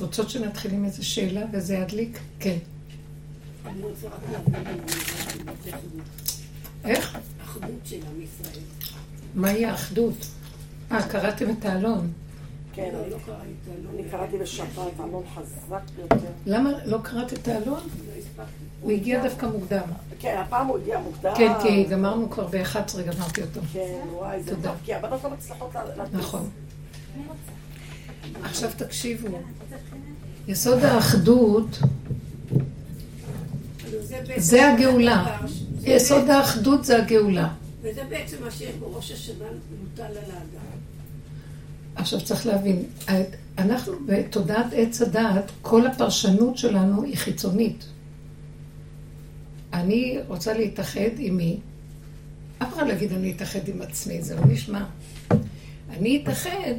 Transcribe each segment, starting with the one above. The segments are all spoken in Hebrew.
רוצות שנתחיל עם איזה שאלה וזה ידליק? כן. אני רוצה רק להבין איך? אחדות של עם ישראל. מהי האחדות? אה, קראתם את האלון. כן, אני לא קראתי את האלון. אני קראתי בשבת, אלון חזק ביותר. למה לא קראת את האלון? לא. הוא הגיע דווקא מוקדם. כן, הפעם הוא הגיע מוקדם. כן, כי גמרנו כבר ב-11, גמרתי אותו. כן, וואי, זה. טוב, כי הבנות לא מצליחות. נכון. עכשיו תקשיבו, יסוד האחדות זה הגאולה. יסוד האחדות זה הגאולה. וזה בעצם מה שיש בראש השנה מוטל על האדם. עכשיו צריך להבין, אנחנו בתודעת עץ הדעת, כל הפרשנות שלנו היא חיצונית. אני רוצה להתאחד עם מי? אף אחד לא יגיד אני אתאחד עם עצמי, זה לא נשמע. אני אתאחד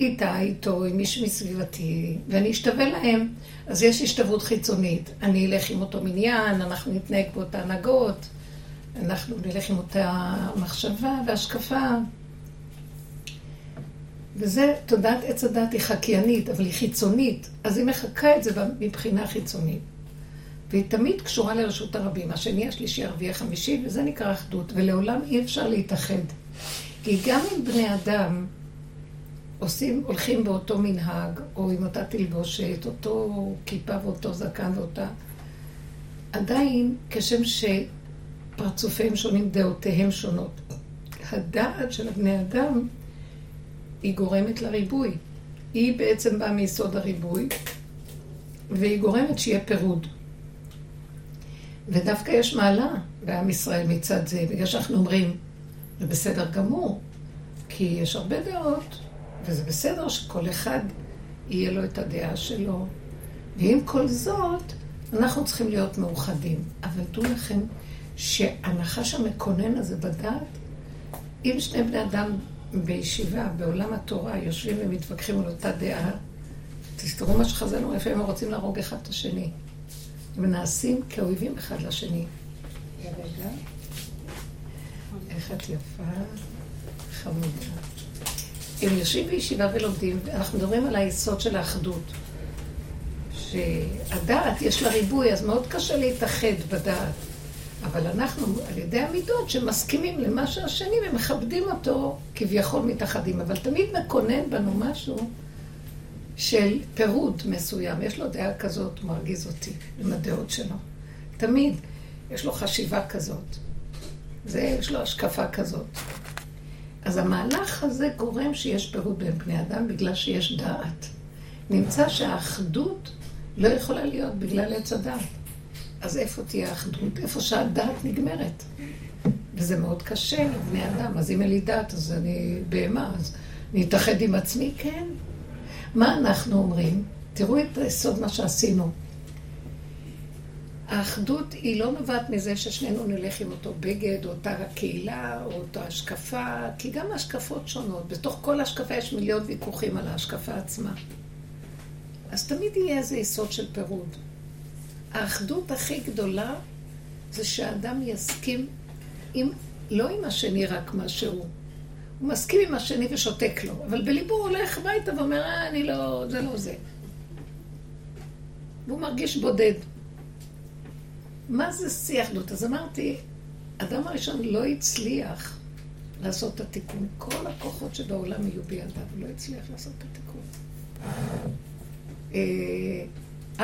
איתה, איתו, עם מישהו מסביבתי, ואני אשתווה להם. אז יש השתוות חיצונית. אני אלך עם אותו מניין, אנחנו נתנהג באותה הנהגות, אנחנו נלך עם אותה מחשבה והשקפה. וזה, תודעת עץ הדת היא חקיינית, אבל היא חיצונית. אז היא מחקה את זה מבחינה חיצונית. והיא תמיד קשורה לרשות הרבים. השני, השלישי, הרביעי, החמישי, וזה נקרא אחדות. ולעולם אי אפשר להתאחד. כי גם אם בני אדם עושים, הולכים באותו מנהג, או עם אותה תלבושת, אותו כיפה ואותו זקן ואותה, עדיין, כשם שפרצופיהם שונים, דעותיהם שונות. הדעת של הבני אדם היא גורמת לריבוי. היא בעצם באה מיסוד הריבוי, והיא גורמת שיהיה פירוד. ודווקא יש מעלה בעם ישראל מצד זה, בגלל שאנחנו אומרים, זה בסדר גמור, כי יש הרבה דעות, וזה בסדר שכל אחד יהיה לו את הדעה שלו. ועם כל זאת, אנחנו צריכים להיות מאוחדים. אבל דעו לכם שהנחש המקונן הזה בדעת, אם שני בני אדם בישיבה, בעולם התורה, יושבים ומתווכחים על אותה דעה, תזכרו מה שחזרנו, לפעמים הם רוצים להרוג אחד את השני. הם נעשים כאויבים אחד לשני. איך את יפה, חמודה. הם יושבים בישיבה ולומדים, אנחנו מדברים על היסוד של האחדות. שהדעת, יש לה ריבוי, אז מאוד קשה להתאחד בדעת. אבל אנחנו, על ידי המידות, שמסכימים למה שהשני ומכבדים אותו, כביכול מתאחדים. אבל תמיד מקונן בנו משהו של פירוד מסוים. יש לו דעה כזאת, הוא מרגיז אותי עם הדעות שלו. תמיד יש לו חשיבה כזאת. זה, יש לו השקפה כזאת. אז המהלך הזה גורם שיש פירוד בין בני אדם בגלל שיש דעת. נמצא שהאחדות לא יכולה להיות בגלל עץ הדעת. אז איפה תהיה האחדות? איפה שהדעת נגמרת. וזה מאוד קשה לבני אדם. אז אם אין לי דעת, אז אני בהמה, אז אני אתאחד עם עצמי? כן. מה אנחנו אומרים? תראו את היסוד מה שעשינו. האחדות היא לא נובעת מזה ששנינו נלך עם אותו בגד, או אותה קהילה, או אותה השקפה, כי גם השקפות שונות. בתוך כל השקפה יש מיליון ויכוחים על ההשקפה עצמה. אז תמיד יהיה איזה יסוד של פירוד. האחדות הכי גדולה זה שהאדם יסכים עם, לא עם השני רק מה שהוא. הוא מסכים עם השני ושותק לו, אבל בליבו הוא הולך הביתה ואומר, אה, אני לא, זה לא זה. והוא מרגיש בודד. מה זה שיא אחדות? אז אמרתי, אדם הראשון לא הצליח לעשות את התיקון. כל הכוחות שבעולם יהיו בידיו, הוא לא הצליח לעשות את התיקון. אה,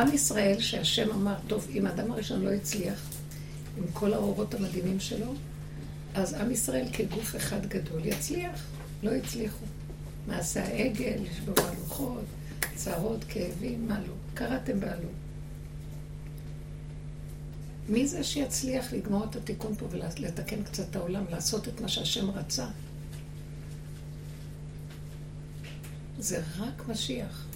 עם ישראל, שהשם אמר, טוב, אם האדם הראשון לא הצליח, עם כל האורות המדהימים שלו, אז עם ישראל כגוף אחד גדול יצליח. לא הצליחו. מעשה העגל, לשבור הלוחות, צרות, כאבים, מה לא. קראתם בעלו. מי זה שיצליח לגמור את התיקון פה ולתקן קצת את העולם, לעשות את מה שהשם רצה? זה רק משיח.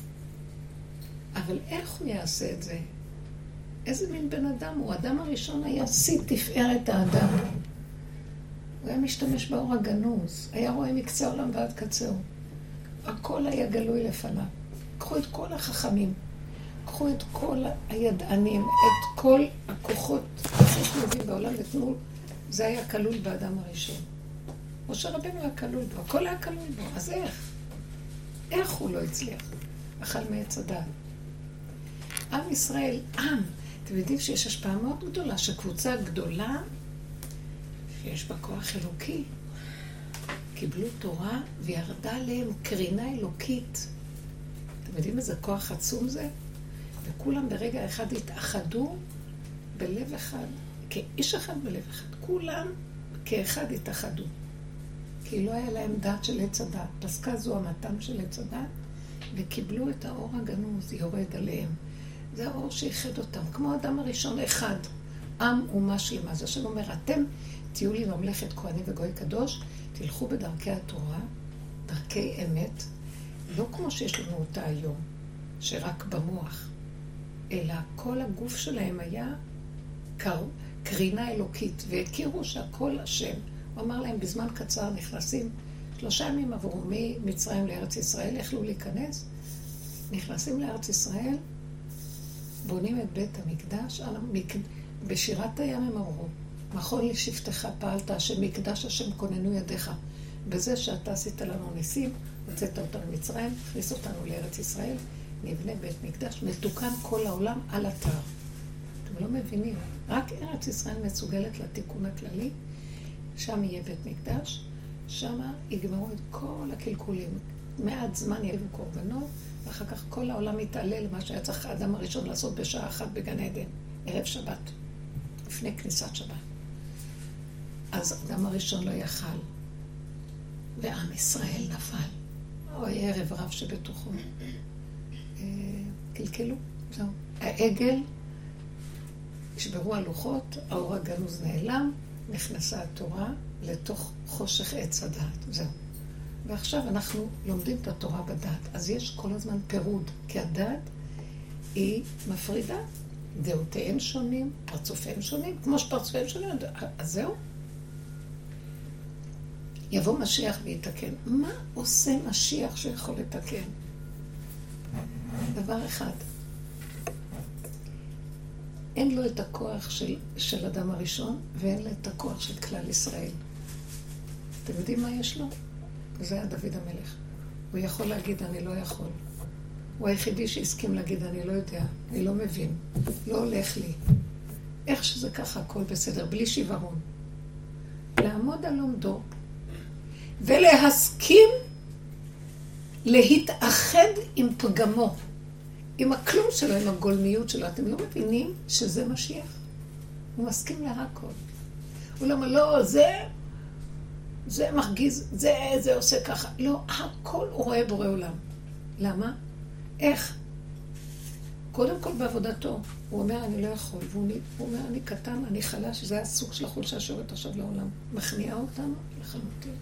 אבל איך הוא יעשה את זה? איזה מין בן אדם הוא? האדם הראשון היה שיא תפארת האדם. הוא היה משתמש באור הגנוז, היה רואה מקצה העולם ועד קצהו. הכל היה גלוי לפניו. קחו את כל החכמים, קחו את כל הידענים, את כל הכוחות הכי חיובים בעולם ותנו, זה היה כלול באדם הראשון. משה רבנו היה כלול בו, הכל היה כלול בו, אז איך? איך הוא לא הצליח? אכל מעץ הדת. עם ישראל, עם. אתם יודעים שיש השפעה מאוד גדולה, שקבוצה גדולה, שיש בה כוח אלוקי, קיבלו תורה וירדה עליהם קרינה אלוקית. אתם יודעים איזה כוח עצום זה? וכולם ברגע אחד התאחדו בלב אחד, כאיש אחד בלב אחד. כולם כאחד התאחדו. כי לא היה להם דעת של עץ הדת. פסקה זו המתם של עץ הדת, וקיבלו את האור הגנוז יורד עליהם. זה האור שאיחד אותם, כמו האדם הראשון אחד. עם אומה שלמה. זה השם אומר, אתם תהיו לי ממלכת כהנים וגוי קדוש, תלכו בדרכי התורה, דרכי אמת, לא כמו שיש לנו אותה היום, שרק במוח, אלא כל הגוף שלהם היה קר, קרינה אלוקית, והכירו שהכל השם. הוא אמר להם, בזמן קצר נכנסים, שלושה ימים עברו ממצרים לארץ ישראל, יכלו להיכנס, נכנסים לארץ ישראל, בונים את בית המקדש, בשירת הים הם אמרו, מכון לשבטך פעלת, השם מקדש השם כוננו ידיך. בזה שאתה עשית לנו ניסים, הוצאת אותנו ממצרים, הכניס אותנו לארץ ישראל, נבנה בית מקדש, מתוקן כל העולם על אתר. אתם לא מבינים, רק ארץ ישראל מסוגלת לתיקון הכללי, שם יהיה בית מקדש, שם יגמרו את כל הקלקולים. מעט זמן יביאו קורבנות, ואחר כך כל העולם יתעלה למה שהיה צריך האדם הראשון לעשות בשעה אחת בגן עדן, ערב שבת, לפני כניסת שבת. אז האדם הראשון לא יכל, ועם ישראל נפל. אוי, ערב רב שבתוכו. קלקלו, זהו. העגל, נשברו הלוחות, האור הגנוז נעלם, נכנסה התורה לתוך חושך עץ הדעת, זהו. ועכשיו אנחנו לומדים את התורה בדעת. אז יש כל הזמן פירוד, כי הדעת היא מפרידה. דעותיהם שונים, פרצופיהם שונים, כמו שפרצופיהם שונים, אז זהו. יבוא משיח ויתקן. מה עושה משיח שיכול לתקן? דבר אחד, אין לו את הכוח של, של אדם הראשון, ואין לו את הכוח של כלל ישראל. אתם יודעים מה יש לו? זה היה דוד המלך. הוא יכול להגיד, אני לא יכול. הוא היחידי שהסכים להגיד, אני לא יודע, אני לא מבין, לא הולך לי. איך שזה ככה, הכל בסדר, בלי שיוורון. לעמוד על עומדו ולהסכים להתאחד עם פגמו, עם הכלום שלו, עם הגולמיות שלו. אתם לא מבינים שזה משיח? הוא מסכים להכל. הוא אומר, לא, זה, זה מרגיז, זה, זה עושה ככה. לא, הכל הוא רואה בורא עולם. למה? איך? קודם כל בעבודתו. הוא אומר, אני לא יכול. והוא אומר, אני קטן, אני חלש. זה הסוג של החולשה שעובדת עכשיו לעולם. מכניעה אותנו לחלוטין.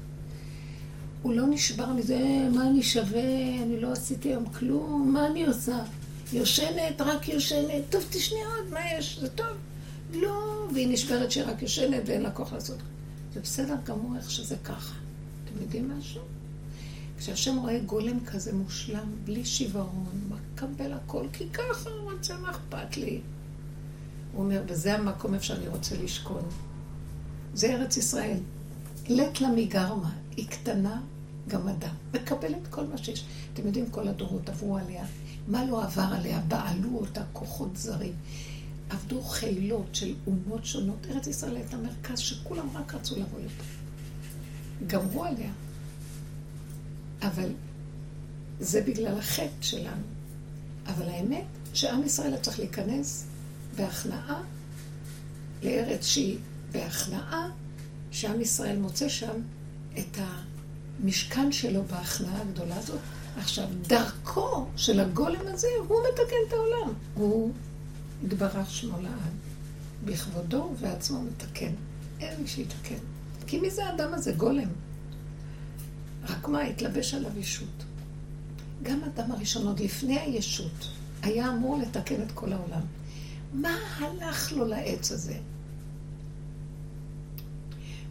הוא לא נשבר מזה, מה אני שווה, אני לא עשיתי היום כלום, מה אני עושה? יושנת, רק יושנת, טוב, תשני עוד, מה יש? זה טוב. לא, והיא נשברת שהיא רק יושנת ואין לה כוח לעשות. זה בסדר גמור איך שזה ככה. אתם יודעים משהו? כשהשם רואה גולם כזה מושלם, בלי שיוורון, מקבל הכל, כי ככה הוא רוצה, מה אכפת לי? הוא אומר, וזה המקום איפה שאני רוצה לשכון. זה ארץ ישראל. לית לה מגרמה, היא קטנה, גם אדם. מקבלת כל מה שיש. אתם יודעים, כל הדורות עברו עליה. מה לא עבר עליה? בעלו אותה כוחות זרים. עבדו חילות של אומות שונות. ארץ ישראל הייתה מרכז שכולם רק רצו לבוא לפה. גמרו עליה. אבל זה בגלל החטא שלנו. אבל האמת שעם ישראל צריך להיכנס בהכנעה לארץ שהיא בהכנעה, שעם ישראל מוצא שם את המשכן שלו בהכנעה הגדולה הזאת. עכשיו, דרכו של הגולם הזה, הוא מתקן את העולם. הוא התברך שמו לעד. בכבודו ובעצמו מתקן. אין מי שיתקן. כי מי זה האדם הזה? גולם. רק מה, התלבש עליו ישות. גם האדם הראשון, עוד לפני הישות, היה אמור לתקן את כל העולם. מה הלך לו לעץ הזה?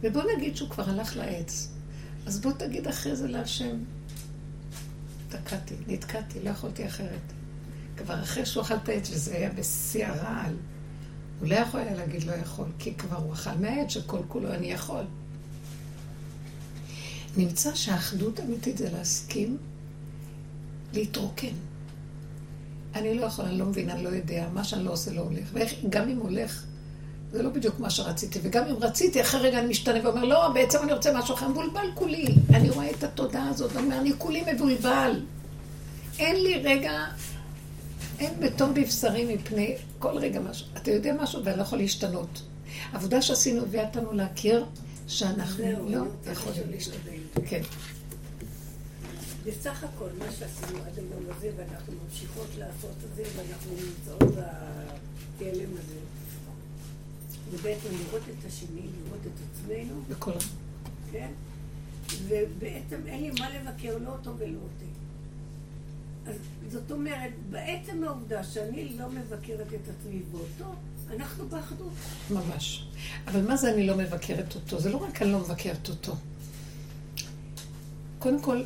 ובוא נגיד שהוא כבר הלך לעץ. אז בוא תגיד אחרי זה להשם, תקעתי, נתקעתי, לא יכולתי אחרת. כבר אחרי שהוא אכל את העץ, וזה היה בשיא הרעל, הוא לא יכול היה להגיד לא יכול, כי כבר הוא אכל מהעץ שכל כולו אני יכול. נמצא שהאחדות אמיתית זה להסכים להתרוקן. אני לא יכולה, אני לא מבינה, אני לא יודע, מה שאני לא עושה לא הולך. וגם אם הולך, זה לא בדיוק מה שרציתי. וגם אם רציתי, אחרי רגע אני משתנה ואומר, לא, בעצם אני רוצה משהו אחר, מבולבל כולי. אני רואה את התודעה הזאת, ואומר, אני כולי מבולבל. אין לי רגע, אין בתום בבשרי מפני כל רגע משהו. אתה יודע משהו ואני לא יכול להשתנות. העבודה שעשינו הביאה אותנו להכיר שאנחנו לא יכולים להשתנות. כן. בסך הכל, מה שעשינו עד היום הזה, ואנחנו ממשיכות לעשות את זה, ואנחנו נמצאות בתלם הזה, זה בעצם לראות את השני, לראות את עצמנו, בכל... כן? ובעצם אין לי מה לבקר לא אותו ולא אותי. אז זאת אומרת, בעצם העובדה שאני לא מבקרת את עצמי ואותו, אנחנו באחדות. ממש. אבל מה זה אני לא מבקרת אותו? זה לא רק אני לא מבקרת אותו. קודם כל,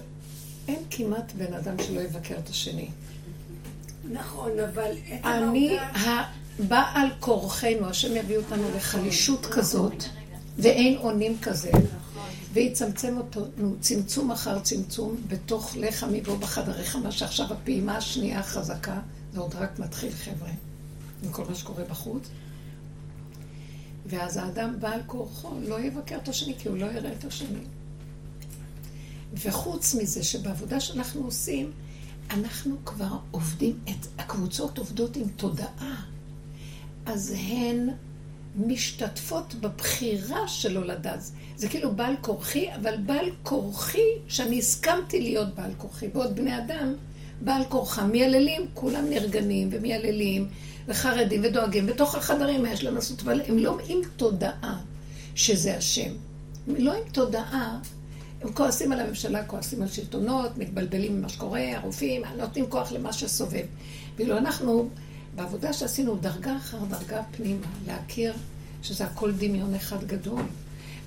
אין כמעט בן אדם שלא יבקר את השני. נכון, אבל עצם אני, הבעל כורחנו, השם יביא אותנו לחלישות כזאת, ואין אונים כזה, ויצמצם אותנו צמצום אחר צמצום בתוך לך מבוא בחדריך, מה שעכשיו הפעימה השנייה החזקה, זה עוד רק מתחיל חבר'ה, עם כל מה שקורה בחוץ. ואז האדם בעל כורחו לא יבקר את השני, כי הוא לא יראה את השני. וחוץ מזה שבעבודה שאנחנו עושים, אנחנו כבר עובדים, את, הקבוצות עובדות עם תודעה. אז הן משתתפות בבחירה של הולדה. זה כאילו בעל כורחי, אבל בעל כורחי שאני הסכמתי להיות בעל כורחי. ועוד בני אדם, בעל כורחם, מייללים, כולם נרגנים ומייללים וחרדים ודואגים. בתוך החדרים יש להם לעשות, אבל הם לא עם תודעה שזה השם. הם לא עם תודעה. הם כועסים על הממשלה, כועסים על שלטונות, מתבלבלים ממה שקורה, הרופאים, נותנים כוח למה שסובב. ואילו אנחנו, בעבודה שעשינו דרגה אחר דרגה פנימה, להכיר שזה הכל דמיון אחד גדול.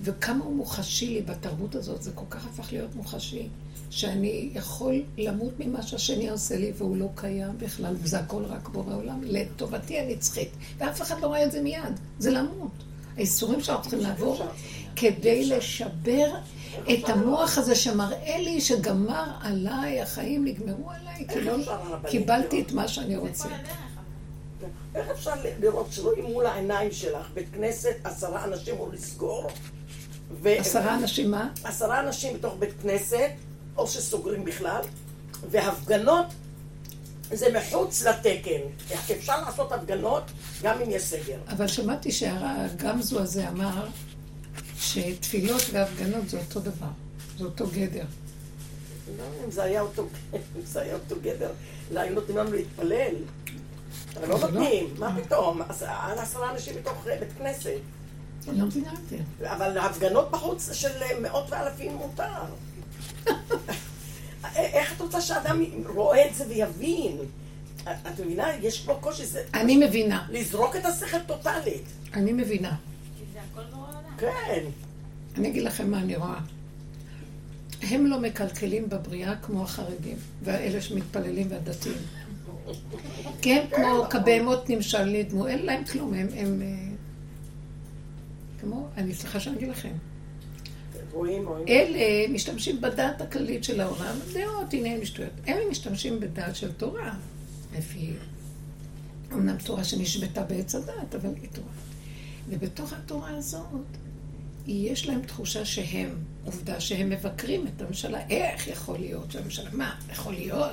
וכמה הוא מוחשי לי בתרבות הזאת, זה כל כך הפך להיות מוחשי, שאני יכול למות ממה שהשני עושה לי והוא לא קיים בכלל, וזה הכל רק בורא עולם, לטובתי הנצחית. ואף אחד לא רואה את זה מיד, זה למות. האיסורים שאנחנו צריכים לעבור כדי לשבר את המוח הזה שמראה לי שגמר עליי, החיים נגמרו עליי, כי לא קיבלתי את מה שאני רוצה. איך אפשר לראות שרואים מול העיניים שלך בית כנסת, עשרה אנשים או לסגור? ו- עשרה אנשים מה? עשרה אנשים בתוך בית כנסת, או שסוגרים בכלל, והפגנות זה מחוץ לתקן. אפשר לעשות הפגנות גם אם יש סגר. אבל שמעתי שהגמזו הזה אמר שתפילות והפגנות זה אותו דבר, זה אותו גדר. לא, אם זה היה אותו, אם זה היה אותו גדר, לא היו נותנים לנו להתפלל. אבל לא. נותנים, מה פתאום? עשרה אנשים בתוך בית כנסת. אני לא מבינה את זה. אבל הפגנות בחוץ של מאות ואלפים מותר. איך את רוצה שאדם רואה את זה ויבין? את מבינה? יש פה קושי, זה אני מבינה, לזרוק את השכל טוטאלית. אני מבינה. כי זה הכל נורא עולם. כן. אני אגיד לכם מה אני רואה. הם לא מקלקלים בבריאה כמו החרדים, ואלה שמתפללים והדתיים. הם כמו כבהמות נמשל נדמו, אין להם כלום, הם... הם אה, כמו, אני סליחה שאני אגיד לכם. אלה משתמשים בדעת הכללית של העולם, דעות, הנה הם שטויות. אלה משתמשים בדעת של תורה, לפי... אמנם תורה שנשבתה בעץ הדת, אבל היא תורה. ובתוך התורה הזאת, יש להם תחושה שהם, עובדה שהם מבקרים את הממשלה. איך יכול להיות שהממשלה, מה, יכול להיות?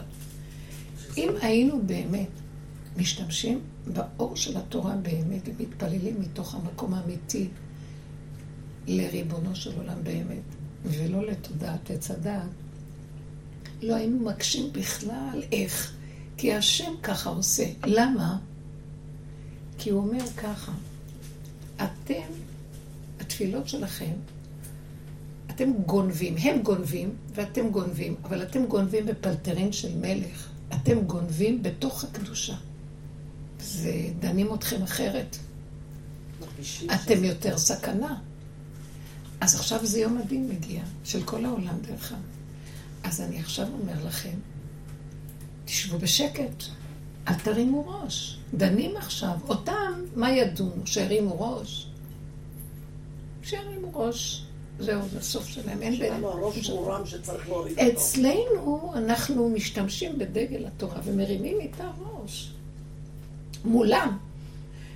אם היינו באמת משתמשים באור של התורה באמת ומתפללים מתוך המקום האמיתי לריבונו של עולם באמת, ולא לתודעת עץ הדעת, לא היינו מקשים בכלל איך. כי השם ככה עושה. למה? כי הוא אומר ככה, אתם, התפילות שלכם, אתם גונבים, הם גונבים ואתם גונבים, אבל אתם גונבים בפלטרין של מלך. אתם גונבים בתוך הקדושה. זה דנים אתכם אחרת. אתם יותר סכנה. אז עכשיו זה יום הדין מגיע, של כל העולם דרך אגב. אז אני עכשיו אומר לכם, תשבו בשקט, אל תרימו ראש. דנים עכשיו, אותם, מה ידונו? שירימו ראש? שירימו ראש. זהו, זה הסוף שלהם. אין שלנו הראש מורם שצריך להוריד אותו. אצלנו אנחנו משתמשים בדגל התורה ומרימים איתה ראש. מולם.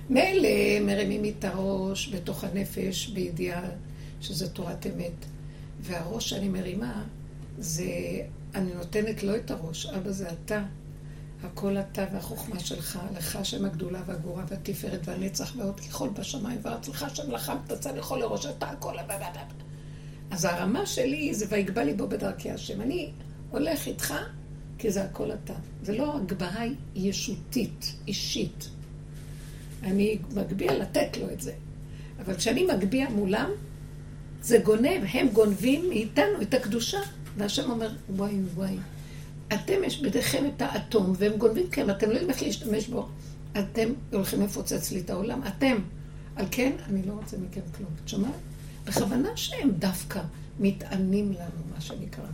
מילא מרימים איתה ראש בתוך הנפש בידיעה שזה תורת אמת. והראש שאני מרימה זה, אני נותנת לו את הראש. אבא זה אתה. הכל אתה והחוכמה שלך, לך השם הגדולה והגבורה והתפארת והנצח ועוד ככל בשמיים וארץ לך השם לחם תצא לכל לראש אתה הכל אז הרמה שלי זה ויגבה ליבו בדרכי השם. אני הולך איתך כי זה הכל אתה. זה לא הגבהה ישותית, אישית. אני מגביה לתת לו את זה. אבל כשאני מגביה מולם, זה גונב, הם גונבים מאיתנו את הקדושה. והשם אומר, וואי וואי, אתם יש בידיכם את האטום, והם גונבים מכם, אתם לא יודעים איך להשתמש בו. אתם הולכים לפוצץ לי את העולם, אתם. על כן, אני לא רוצה מכם כלום. את שומעת? בכוונה שהם דווקא מתענים לנו, מה שנקרא.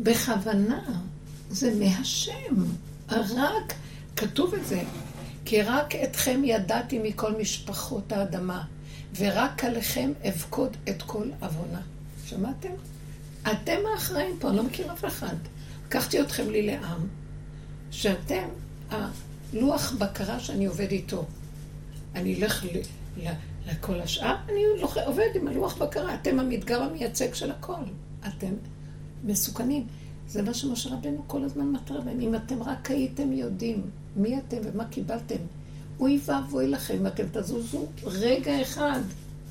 בכוונה, זה מהשם. רק, כתוב את זה, כי רק אתכם ידעתי מכל משפחות האדמה, ורק עליכם אבכוד את כל עוונה. שמעתם? אתם האחראים פה, אני לא מכיר אף אחד. לקחתי אתכם לי לעם, שאתם הלוח בקרה שאני עובד איתו. אני אלך ל, לכל השאר, אני עובד עם הלוח בקרה. אתם המדגר המייצג של הכל. אתם מסוכנים. זה מה שמשה רבנו כל הזמן מטרה בהם. אם אתם רק הייתם יודעים מי אתם ומה קיבלתם, אוי ואבוי לכם אתם תזוזו רגע אחד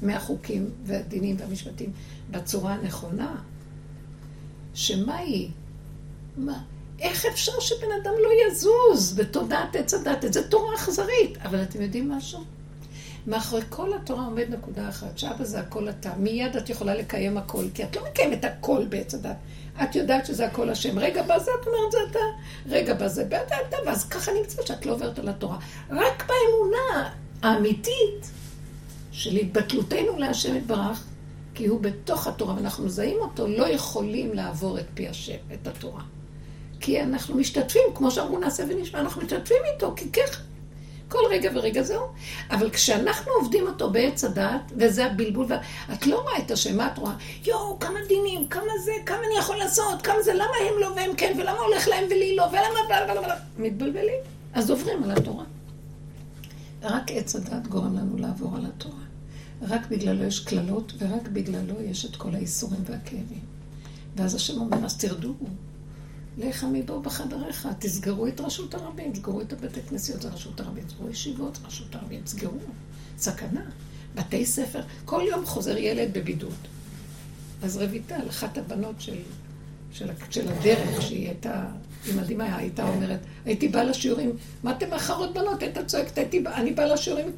מהחוקים והדינים והמשפטים בצורה הנכונה. שמה היא? מה? איך אפשר שבן אדם לא יזוז בתודעת עץ הדת? זה תורה אכזרית. אבל אתם יודעים משהו? מאחורי כל התורה עומד נקודה אחת, שאבא זה הכל אתה. מיד את יכולה לקיים הכל, כי את לא מקיימת הכל בעץ הדת. את יודעת שזה הכל השם. רגע בזה את אומרת זה אתה, רגע בזה אתה, אתה, ואז ככה נמצא שאת לא עוברת על התורה. רק באמונה האמיתית של התבטלותנו להשם יתברך, כי הוא בתוך התורה ואנחנו מזהים אותו, לא יכולים לעבור את פי השם, את התורה. כי אנחנו משתתפים, כמו שאמרו נעשה ונשמע, אנחנו משתתפים איתו, כי ככה. כל רגע ורגע זהו. אבל כשאנחנו עובדים אותו בעץ הדת, וזה הבלבול, ואת לא רואה את השם, מה את רואה? יואו, כמה דינים, כמה זה, כמה אני יכול לעשות, כמה זה, למה הם לא והם כן, ולמה הולך להם ולי לא, ולמה... מתבלבלים. אז עוברים על התורה. רק עץ הדת גורם לנו לעבור על התורה. רק בגללו יש קללות, ורק בגללו יש את כל האיסורים והכאבים. ואז השם אומר, אז תרדו, לך מבוא בחדריך, תסגרו את רשות הרבים, תסגרו את הבתי כנסיות, זה רשות הרבים, תסגרו ישיבות, רשות הרבים, תסגרו. סכנה. בתי ספר, כל יום חוזר ילד בבידוד. אז רויטל, אחת הבנות של, של, של הדרך, שהיא הייתה, היא מדהימה, הייתה אומרת, הייתי באה לשיעורים, מה אתם מאחרות בנות? הייתה צועקת, הייתי, אני באה לשיעורים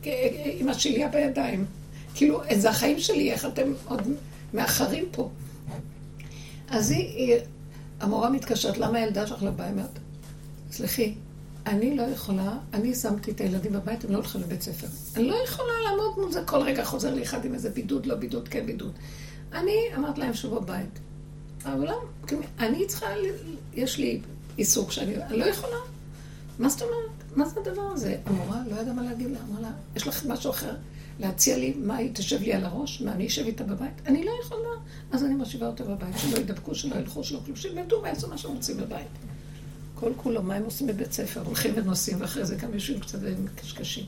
עם השליה בידיים. כאילו, זה החיים שלי, איך אתם עוד מאחרים פה. אז היא המורה מתקשרת, למה הילדה שלך לא? היא אומרת, סלחי, אני לא יכולה, אני שמתי את הילדים בבית, הם לא הולכים לבית ספר. אני לא יכולה לעמוד מול זה, כל רגע חוזר לי אחד עם איזה בידוד, לא בידוד, כן בידוד. אני אמרת להם שבו בבית. אבל לא, אני צריכה, יש לי עיסוק שאני אני לא יכולה. מה זאת אומרת? מה זה הדבר הזה? המורה לא ידעה מה להגיד לה, אמרה לה, יש לך משהו אחר? להציע לי מה היא תשב לי על הראש, מה אני אשב איתה בבית? אני לא יכולה. אז אני משיבה אותה בבית, שלא ידבקו, שלא ילכו, שלא כלום, שילמדו ויעשו מה שהם רוצים בבית. כל כולו, מה הם עושים בבית ספר? הולכים ונוסעים, ואחרי זה גם יושבים קצת ומקשקשים.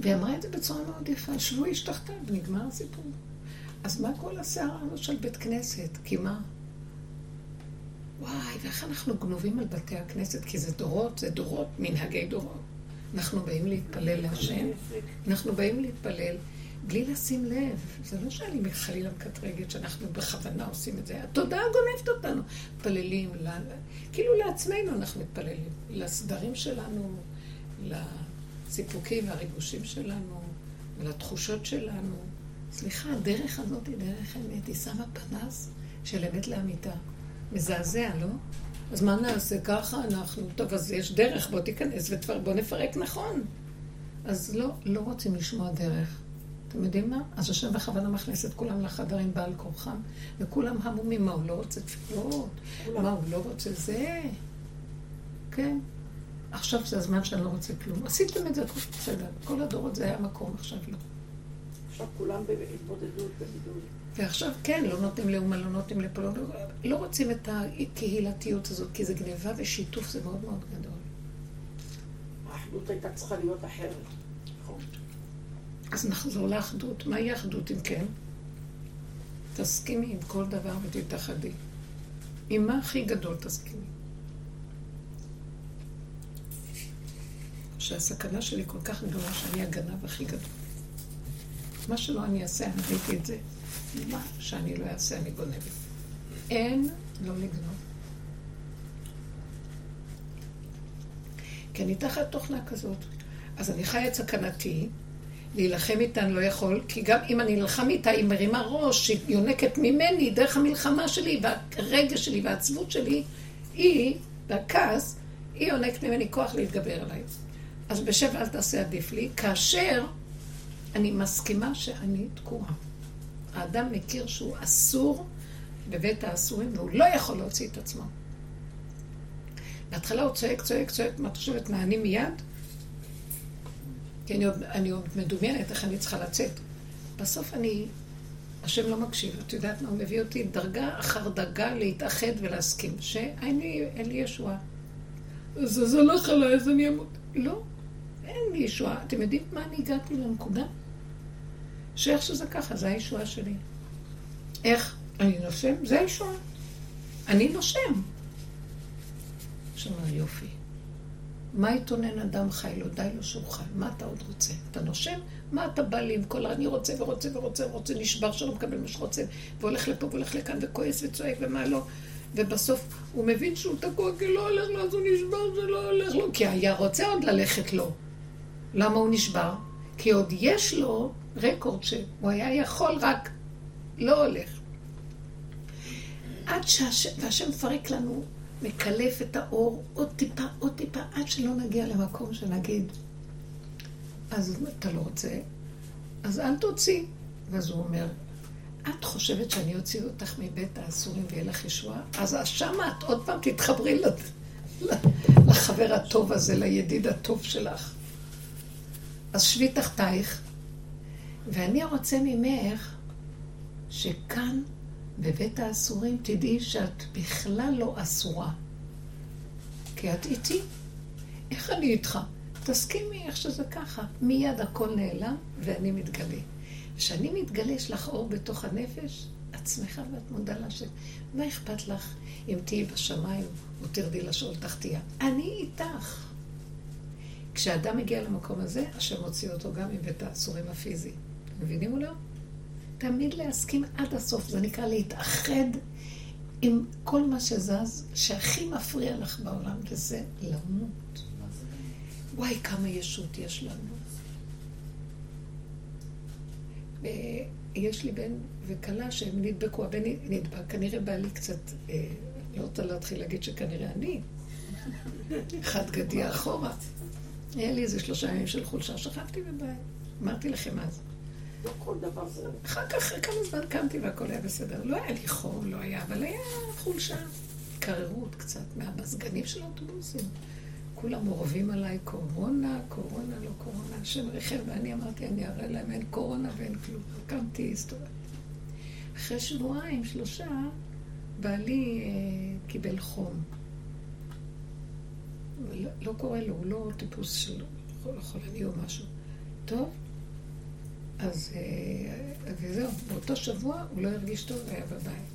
והיא אמרה את זה בצורה מאוד יפה, שבו איש תחתיו, ונגמר הסיפור. אז מה כל הסערה הזאת של בית כנסת? כי מה? וואי, ואיך אנחנו גנובים על בתי הכנסת? כי זה דורות, זה דורות, מנהגי דורות. אנחנו באים להתפלל להשם, אנחנו באים להתפלל בלי לשים לב. זה לא שאני חלילה מקטרגת שאנחנו בכוונה עושים את זה. התודעה גונבת אותנו. מתפללים, כאילו לעצמנו אנחנו מתפללים. לסדרים שלנו, לסיפוקים והריגושים שלנו, ולתחושות שלנו. סליחה, הדרך הזאת היא דרך אמת, היא שמה פנס של אמת לאמיתה. מזעזע, לא? אז מה נעשה? ככה אנחנו, טוב, אז יש דרך, בוא תיכנס ובוא נפרק נכון. אז לא, לא רוצים לשמוע דרך. אתם יודעים מה? אז השם בכוונה מכניס את כולם לחדרים בעל כורחם, וכולם המומים, מה הוא לא רוצה תפילות? מה הוא לא רוצה זה? כן. עכשיו זה הזמן שאני לא רוצה כלום. עשיתם את זה, בסדר. כל הדורות זה היה מקום, עכשיו לא. עכשיו כולם בהתבודדות, בבידוד. ועכשיו כן, לא נותנים לאומה, לא נותנים לפה, לא, לא רוצים את הקהילתיות הזאת, כי זה גניבה ושיתוף, זה מאוד מאוד גדול. האחדות הייתה צריכה להיות אחרת. נכון. אז נחזור לאחדות. מהי אחדות אם כן? תסכימי עם כל דבר ותתאחדי. עם מה הכי גדול תסכימי? שהסכנה שלי כל כך גדולה שאני הגנב הכי גדול. מה שלא אני אעשה, אני ראיתי את זה. מה שאני לא אעשה, אני גונבת. אין לא לגנוב. כי אני תחת תוכנה כזאת. אז אני חי את סכנתי, להילחם איתה אני לא יכול, כי גם אם אני נלחם איתה, היא מרימה ראש, היא יונקת ממני דרך המלחמה שלי, והרגש שלי והעצבות שלי, היא, והכעס, היא יונקת ממני כוח להתגבר עליי. אז בשב אל תעשה עדיף לי, כאשר אני מסכימה שאני תקועה. האדם מכיר שהוא אסור בבית האסורים, והוא לא יכול להוציא את עצמו. בהתחלה הוא צועק, צועק, צועק, מה את חושבת, נעני מיד? כי אני עוד, אני עוד מדומיינת איך אני צריכה לצאת. בסוף אני, השם לא מקשיב. את יודעת מה, הוא מביא אותי דרגה אחר דרגה להתאחד ולהסכים, שאין לי, לי ישועה. אז זה הולך עליי, אז אני אמות. לא, אין לי ישועה. אתם יודעים מה אני הגעתי לנקודה? שאיך שזה ככה, זה הישועה שלי. איך? אני נושם? זה הישועה. אני נושם. לנו יופי. מה יתונן אדם חי לו? די לו שהוא חי. מה אתה עוד רוצה? אתה נושם? מה אתה בא לי עם כל אני רוצה ורוצה ורוצה ורוצה, נשבר שלא מקבל מה שרוצה, והולך לפה והולך לכאן וכועס וצועק ומה לא. ובסוף הוא מבין שהוא תקוע כי לא הולך לו, אז הוא נשבר, זה לא הולך לו. כי היה רוצה עוד ללכת לו. למה הוא נשבר? כי עוד יש לו רקורד שהוא היה יכול, רק לא הולך. עד שהשם, והשם מפרק לנו, מקלף את האור עוד טיפה, עוד טיפה, עד שלא נגיע למקום שנגיד, אז אתה לא רוצה, אז אל תוציא. ואז הוא אומר, את חושבת שאני אוציא אותך מבית האסורים ויהיה לך ישועה? אז שמה את עוד פעם תתחברי לחבר הטוב הזה, לידיד הטוב שלך. אז שבי תחתייך, ואני רוצה ממך שכאן, בבית האסורים, תדעי שאת בכלל לא אסורה. כי את איתי. איך אני איתך? תסכימי איך שזה ככה. מיד הכל נעלם ואני מתגלה. כשאני מתגלה, יש לך אור בתוך הנפש, את שמחה ואת מודה להשם. מה אכפת לך אם תהיי בשמיים או תרדי לשאול תחתיה? אני איתך. כשאדם מגיע למקום הזה, השם מוציא אותו גם מבית האסורים הפיזי. מבינים או לא? תמיד להסכים עד הסוף, זה נקרא להתאחד עם כל מה שזז, שהכי מפריע לך בעולם, וזה למות. וואי, כמה ישות יש לנו. יש לי בן וכלה שהם נדבקו, הבן נדבק, כנראה בא לי קצת, אה, לא רוצה להתחיל להגיד שכנראה אני, חד גדי אחורה. היה לי איזה שלושה ימים של חולשה, שכבתי בבית. אמרתי לכם אז. לא כל דבר זה... אחר כך, אחרי כמה זמן קמתי והכל היה בסדר. לא היה לי חור, לא היה, אבל היה חולשה. קררות קצת מהמזגנים של האוטובוסים. כולם אורבים עליי, קורונה, קורונה, לא קורונה, השם ריחם, ואני אמרתי, אני אראה להם, אין קורונה ואין כלום. קמתי, הסתובבתי. אחרי שבועיים, שלושה, בעלי אה, קיבל חום. לא, לא קורה לו, הוא לא טיפוס של חולני או משהו. טוב, אז אה, וזהו, באותו שבוע הוא לא הרגיש טוב והיה בבית.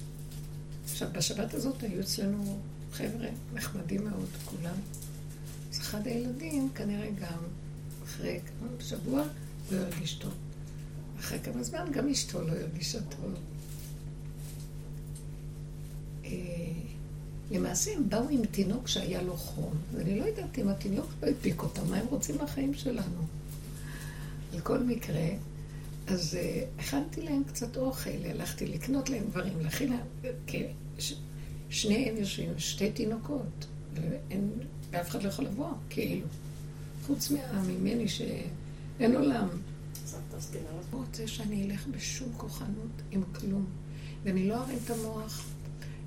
עכשיו, בשבת הזאת היו אצלנו חבר'ה נחמדים מאוד, כולם. אז אחד הילדים כנראה גם אחרי כמה שבוע לא הרגיש טוב. אחרי כמה זמן גם אשתו לא הרגישה טוב. למעשה הם באו עם תינוק שהיה לו חום, ואני לא יודעת אם התינוק לא הדביק אותם, מה הם רוצים מהחיים שלנו. על כל מקרה, אז uh, הכנתי להם קצת אוכל, הלכתי לקנות להם דברים, להכין להם, כי ש... שניהם יושבים, שתי תינוקות, ואין, ואף אחד לא יכול לבוא, כאילו. חוץ מה, ממני שאין עולם. הוא רוצה שאני אלך בשום כוחנות עם כלום, ואני לא ארים את המוח.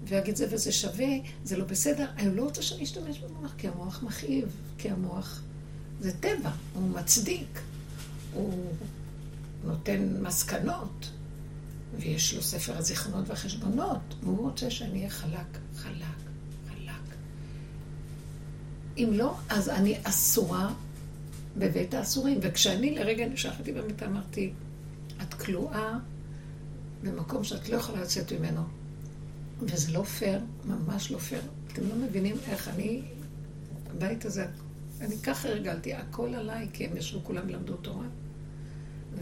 ואגיד זה וזה שווה, זה לא בסדר. אני לא רוצה שאני אשתמש במוח, כי המוח מכאיב, כי המוח זה טבע, הוא מצדיק, הוא נותן מסקנות, ויש לו ספר הזיכרונות והחשבונות, והוא רוצה שאני אהיה חלק, חלק, חלק. אם לא, אז אני אסורה בבית האסורים. וכשאני לרגע נשכתי במיטה, אמרתי, את כלואה במקום שאת לא יכולה לצאת ממנו. וזה לא פייר, ממש לא פייר. אתם לא מבינים איך אני, הבית הזה, אני ככה הרגלתי, הכל עליי, כי הם ישבו, כולם למדו תורה.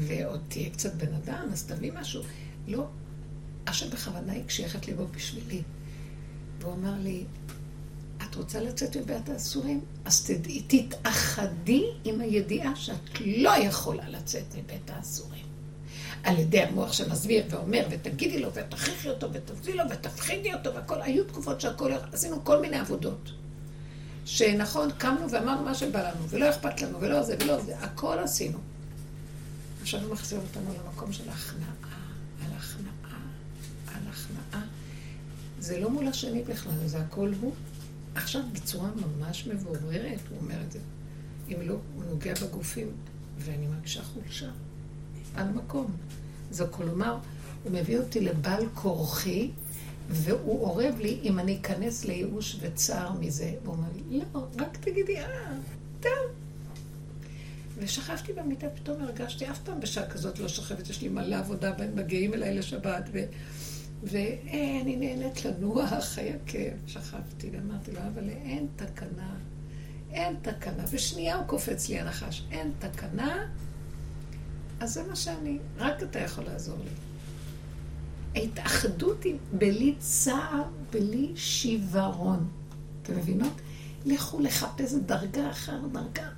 ועוד תהיה קצת בן אדם, אז תביא משהו. לא, השם בכוונה הקשיח את ליבו בשבילי. והוא אמר לי, את רוצה לצאת מבית האסורים? אז תדעי, תתאחדי עם הידיעה שאת לא יכולה לצאת מבית האסורים. על ידי המוח שמסביר ואומר, ותגידי לו, ותכריחי אותו, ותביא לו, ותפחידי אותו, והכל. היו תקופות שהכל, עשינו כל מיני עבודות. שנכון, קמנו ואמרנו מה שבא לנו, ולא אכפת לנו, ולא זה, ולא זה, הכל עשינו. עכשיו הוא מחזיר אותנו למקום של הכנעה, על הכנעה, על הכנעה. זה לא מול השני בכלל, זה הכל הוא. עכשיו בצורה ממש מבוררת, הוא אומר את זה. אם לא, הוא נוגע בגופים, ואני מרגישה חולשה. על מקום. זה כלומר, הוא מביא אותי לבעל כורחי, והוא אורב לי אם אני אכנס לייאוש וצער מזה. והוא אומר לי, לא, רק תגידי, אה, טוב. ושכבתי במיטה, פתאום הרגשתי, אף פעם בשעה כזאת לא שוכבת, יש לי מלא עבודה, מגיעים אליי לשבת. ואני נהנית לנוח, חיי כיף. שכבתי ואמרתי לו, אבל אין תקנה, אין תקנה. בשנייה הוא קופץ לי הנחש, אין תקנה, אז זה מה שאני, רק אתה יכול לעזור לי. ההתאחדות היא בלי צער, בלי שיוורון. אתם מבינות? לכו לחפש דרגה אחר דרגה.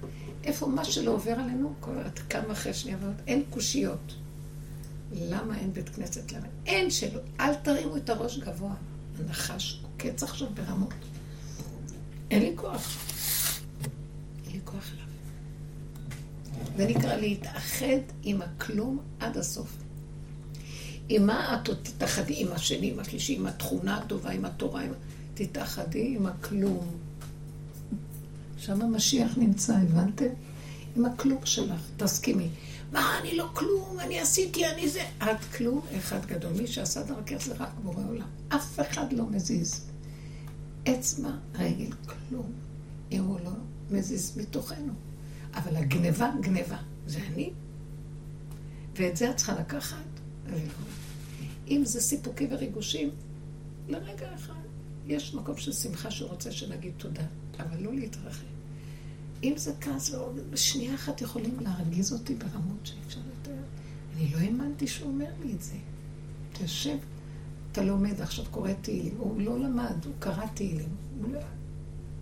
איפה מה שלא עובר עלינו, קוראת כמה אחרי שנייה ואומרת, אין קושיות. למה אין בית כנסת? למה? אין שלא. אל תרימו את הראש גבוה. הנחש עוקץ עכשיו ברמות. אין לי כוח. אין לי כוח אליו. זה נקרא להתאחד עם הכלום עד הסוף. עם מה את תתאחדי? עם השני, עם השלישי, עם התכונה הטובה, עם התורה, עם... תתאחדי עם הכלום. שם המשיח נמצא, הבנתם? עם הכלום שלך, תסכימי. מה, אני לא כלום, אני עשיתי, אני זה. את כלום אחד גדול. מי שעשה דרכך זה רק בורא עולם. אף אחד לא מזיז. אצבע, רגל, כלום. אם הוא לא מזיז מתוכנו. אבל הגניבה, גניבה. זה אני. ואת זה את צריכה לקחת אם זה סיפוקים וריגושים, לרגע אחד. יש מקום של שמחה שהוא רוצה שנגיד תודה, אבל לא להתרחב. אם זה כעס, בשנייה אחת יכולים להרגיז אותי ברמות שאי אפשר לתאר. אני לא האמנתי שהוא אומר לי את זה. יושב, אתה לומד, עכשיו קורא תהילים. הוא לא למד, הוא קרא תהילים. הוא לא...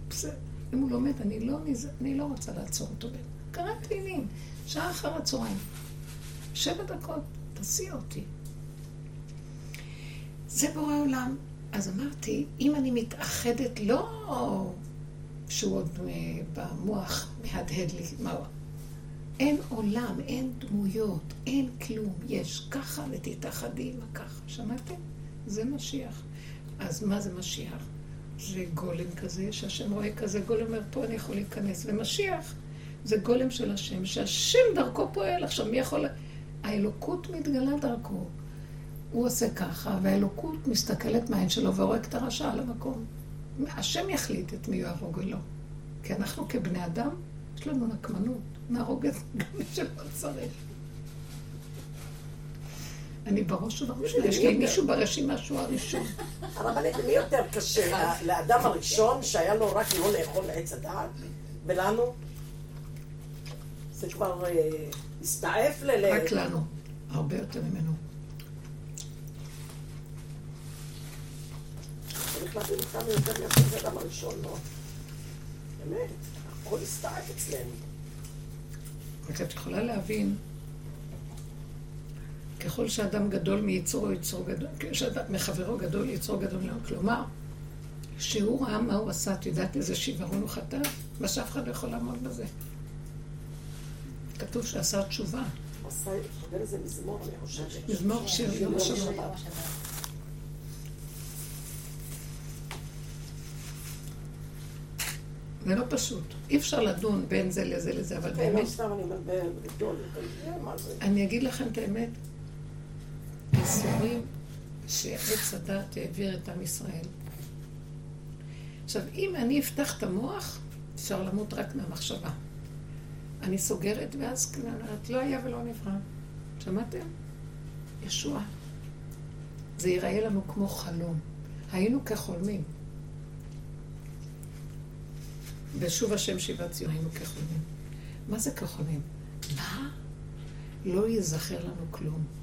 בסדר. אם הוא לומד, אני לא, אני לא רוצה לעצור אותו. קרא תהילים, שעה אחר הצהריים. שבע דקות, תסיע אותי. זה בורא עולם. אז אמרתי, אם אני מתאחדת, לא שהוא עוד אה, במוח מהדהד לי, מה? אין עולם, אין דמויות, אין כלום. יש ככה ותתאחדי עם הככה. שמעתם? זה משיח. אז מה זה משיח? זה גולם כזה, שהשם רואה כזה גולם, אומר, פה אני יכול להיכנס. ומשיח זה גולם של השם, שהשם דרכו פועל. עכשיו, מי יכול... האלוקות מתגלה דרכו. הוא עושה ככה, והאלוקות מסתכלת מהעין שלו והורג את הרשע על המקום. השם יחליט את מי יהרוג ולא. כי אנחנו כבני אדם, יש לנו נקמנות. נהרוג את גם מי שלא צריך. אני בראש ובראשונה, יש לי מישהו ברשימה שהוא הראשון. אבל מי יותר קשה, לאדם הראשון שהיה לו רק לא לאכול עץ הדעת, ולנו? זה כבר אה, הסתעף ל... רק לנו, הרבה יותר ממנו. צריך להבין אותנו יותר מאשר זה האדם הראשון, לא? באמת, הכל הסתעף אצלנו. את יכולה להבין ככל שאדם גדול מיצרו, יצרו גדול, מחברו גדול, יצרו גדול מאוד. כלומר, שהוא ראה מה הוא עשה, את יודעת איזה שיוורון הוא חטא? מה שאף אחד לא יכול לעמוד בזה. כתוב שעשה תשובה. עשה, חבר איזה מזמור, אני חושבת. מזמור שיר יום השבת. זה לא פשוט. אי אפשר לדון בין זה לזה לזה, אבל כן, באמת... לא זה? אני אגיד לכם את האמת, איסורים שעץ הדת העביר את עם ישראל. עכשיו, אם אני אפתח את המוח, אפשר למות רק מהמחשבה. אני סוגרת, ואז אומרת, לא היה ולא נברא. שמעתם? ישוע. זה ייראה לנו כמו חלום. היינו כחולמים. ושוב השם שיבת ציון, היינו כחולמים. מה זה כחולמים? מה? לא ייזכר לנו כלום.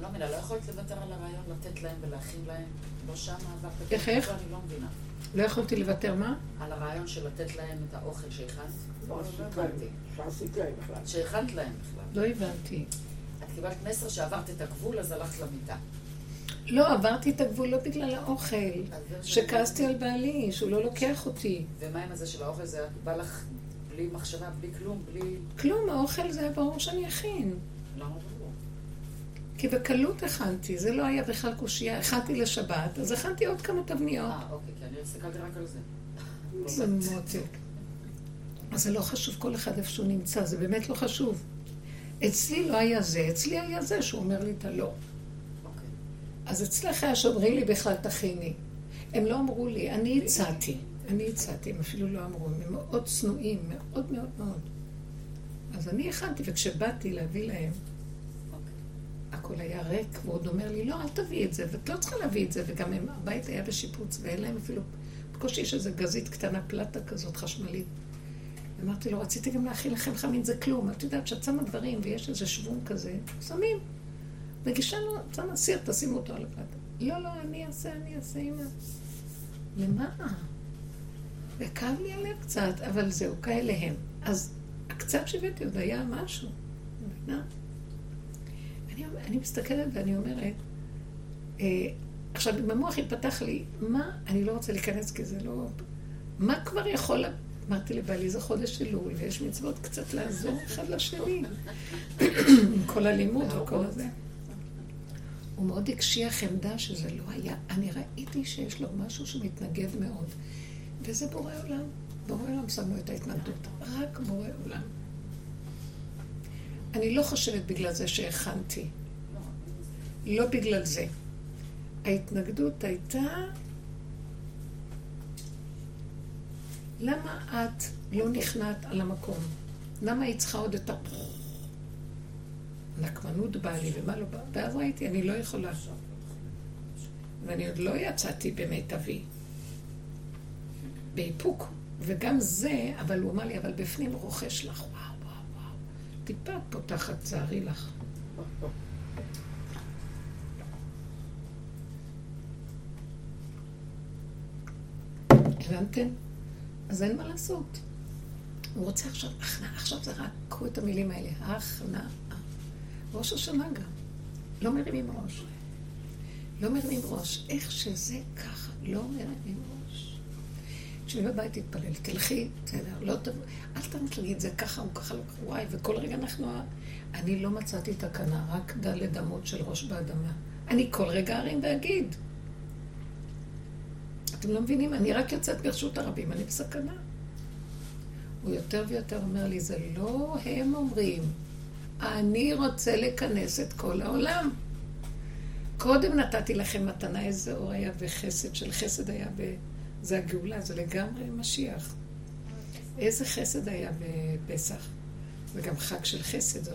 אני לא מבינה, לא יכולת לוותר על הרעיון לתת להם ולהכין להם? לא שם עברת? איך, איך? אני לא מבינה. לא יכולתי לוותר מה? על הרעיון של לתת להם את האוכל שהכנת? לא לא עשית הבנתי. שהכנת להם בכלל. לא הבנתי. את קיבלת מסר שעברת את הגבול, אז הלכת למיטה. לא, עברתי את הגבול לא בגלל האוכל. שכעסתי על בעלי, שהוא לא לוקח אותי. ומה עם הזה של האוכל? זה בא לך בלי מחשבה, בלי כלום, בלי... כלום, האוכל זה היה ברור שאני אכין. כי בקלות הכנתי, זה לא היה בכלל קושייה. הכנתי לשבת, אז הכנתי עוד כמה תבניות. אה, אוקיי, כי אני הסתכלתי רק על זה. זה מותק. אז זה לא חשוב כל אחד איפה שהוא נמצא, זה באמת לא חשוב. אצלי לא היה זה, אצלי היה זה שהוא אומר לי את הלא. אוקיי. אז אצלך היה שאומרים לי בכלל תכיני. הם לא אמרו לי, אני הצעתי. אני הצעתי, הם אפילו לא אמרו, הם מאוד צנועים, מאוד מאוד מאוד. אז אני הכנתי, וכשבאתי להביא להם. הכל היה ריק, והוא עוד אומר לי, לא, אל תביאי את זה, ואת לא צריכה להביא את זה, וגם הם, הבית היה בשיפוץ, ואין להם אפילו, בקושי יש איזו גזית קטנה, פלטה כזאת חשמלית. אמרתי לו, רציתי גם להכין לכם חמין, זה כלום. את יודעת שאת שמה דברים ויש איזה שוון כזה, שמים. מגישה לו, שמה סיר, תשימו אותו על הפלטה. לא, לא, אני אעשה, אני אעשה, אמא. למה? וכאב לי הלב קצת, אבל זהו, כאלה הם. אז הקצת שהבאתי עוד היה משהו, מבינה? אני, אני מסתכלת ואני אומרת, אה, עכשיו, אם המוח יפתח לי, מה, אני לא רוצה להיכנס כי זה לא... מה כבר יכול... אמרתי לבעלי, זה חודש אלול, ויש מצוות קצת לעזור אחד לשני. עם כל הלימוד וכל הזה. הוא מאוד הקשיח עמדה שזה לא היה. אני ראיתי שיש לו משהו שמתנגד מאוד. וזה בורא עולם. בורא עולם שם לו את ההתנגדות. רק בורא עולם. אני לא חושבת בגלל זה שהכנתי. לא בגלל זה. ההתנגדות הייתה, למה את לא נכנעת על המקום? למה היא צריכה עוד את ה... נקמנות באה לי ומה לא בא? ואז ראיתי, אני לא יכולה. ואני עוד לא יצאתי במיטבי. באיפוק. וגם זה, אבל הוא אמר לי, אבל בפנים רוכש לך. טיפה את פותחת, צערי לך. הבנתם? אז אין מה לעשות. הוא רוצה עכשיו הכנעה, עכשיו זה רק, קחו את המילים האלה, הכנעה. ראש השנה גם. לא מרימים ראש. לא מרימים ראש. איך שזה ככה, לא מרימים תשבי בבית תתפלל, תלכי, בסדר, לא תבוא, אל תמיד להגיד זה ככה או לא ככה, וואי, וכל רגע אנחנו... אני לא מצאתי תקנה, רק דלת אמות של ראש באדמה. אני כל רגע ארים ואגיד. אתם לא מבינים? אני רק יוצאת ברשות הרבים, אני בסכנה. הוא יותר ויותר אומר לי, זה לא הם אומרים, אני רוצה לכנס את כל העולם. קודם נתתי לכם מתנה, איזה אור היה וחסד של חסד היה, ב... זה הגאולה, זה לגמרי משיח. איזה חסד היה בפסח? זה גם חג של חסד, זה.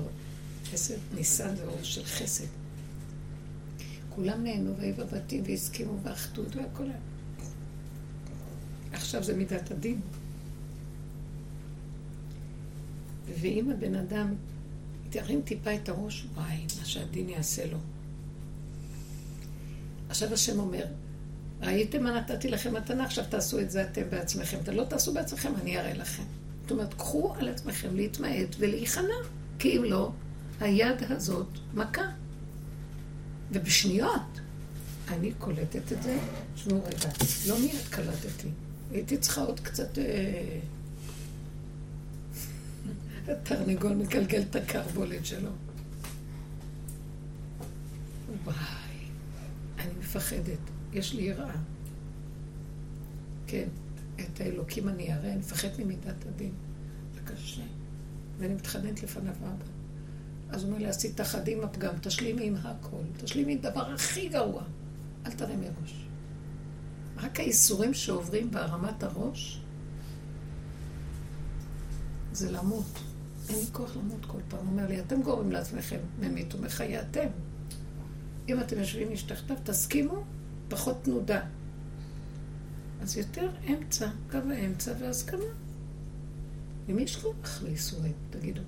חסד, ניסן זה אור של חסד. כולם נהנו והיו בבתים והסכימו ואחדות והכל היה. עכשיו זה מידת הדין. ואם הבן אדם ירים טיפה את הראש, וואי, מה שהדין יעשה לו. עכשיו השם אומר, ראיתם מה נתתי לכם מתנה, עכשיו תעשו את זה אתם בעצמכם. אתם לא תעשו בעצמכם, אני אראה לכם. זאת אומרת, קחו על עצמכם להתמעט ולהיכנע, כי אם לא, היד הזאת מכה. ובשניות אני קולטת את זה. תשמעו רגע, לא מיד קלטתי. הייתי צריכה עוד קצת... אה... התרנגול מגלגל את הקרבולת שלו. וואי, אני מפחדת, יש לי יראה. כן, את האלוקים אני אראה, אני מפחד ממידת הדין. זה קשה. ואני מתחננת לפניו אבא. אז הוא אומר לי, עשית אחדים הפגם, תשלימי עם הכל. תשלימי עם דבר הכי גרוע. אל תרימי ראש. רק האיסורים שעוברים בהרמת הראש, זה למות. אין לי כוח למות כל פעם. הוא אומר לי, אתם גורמים לעצמכם ממית ומחיה אתם. אם אתם יושבים משתכתב, תסכימו, פחות תנודה. אז יותר אמצע, קו האמצע והסכמה. למי יש כוח לאיסורים, תגידו?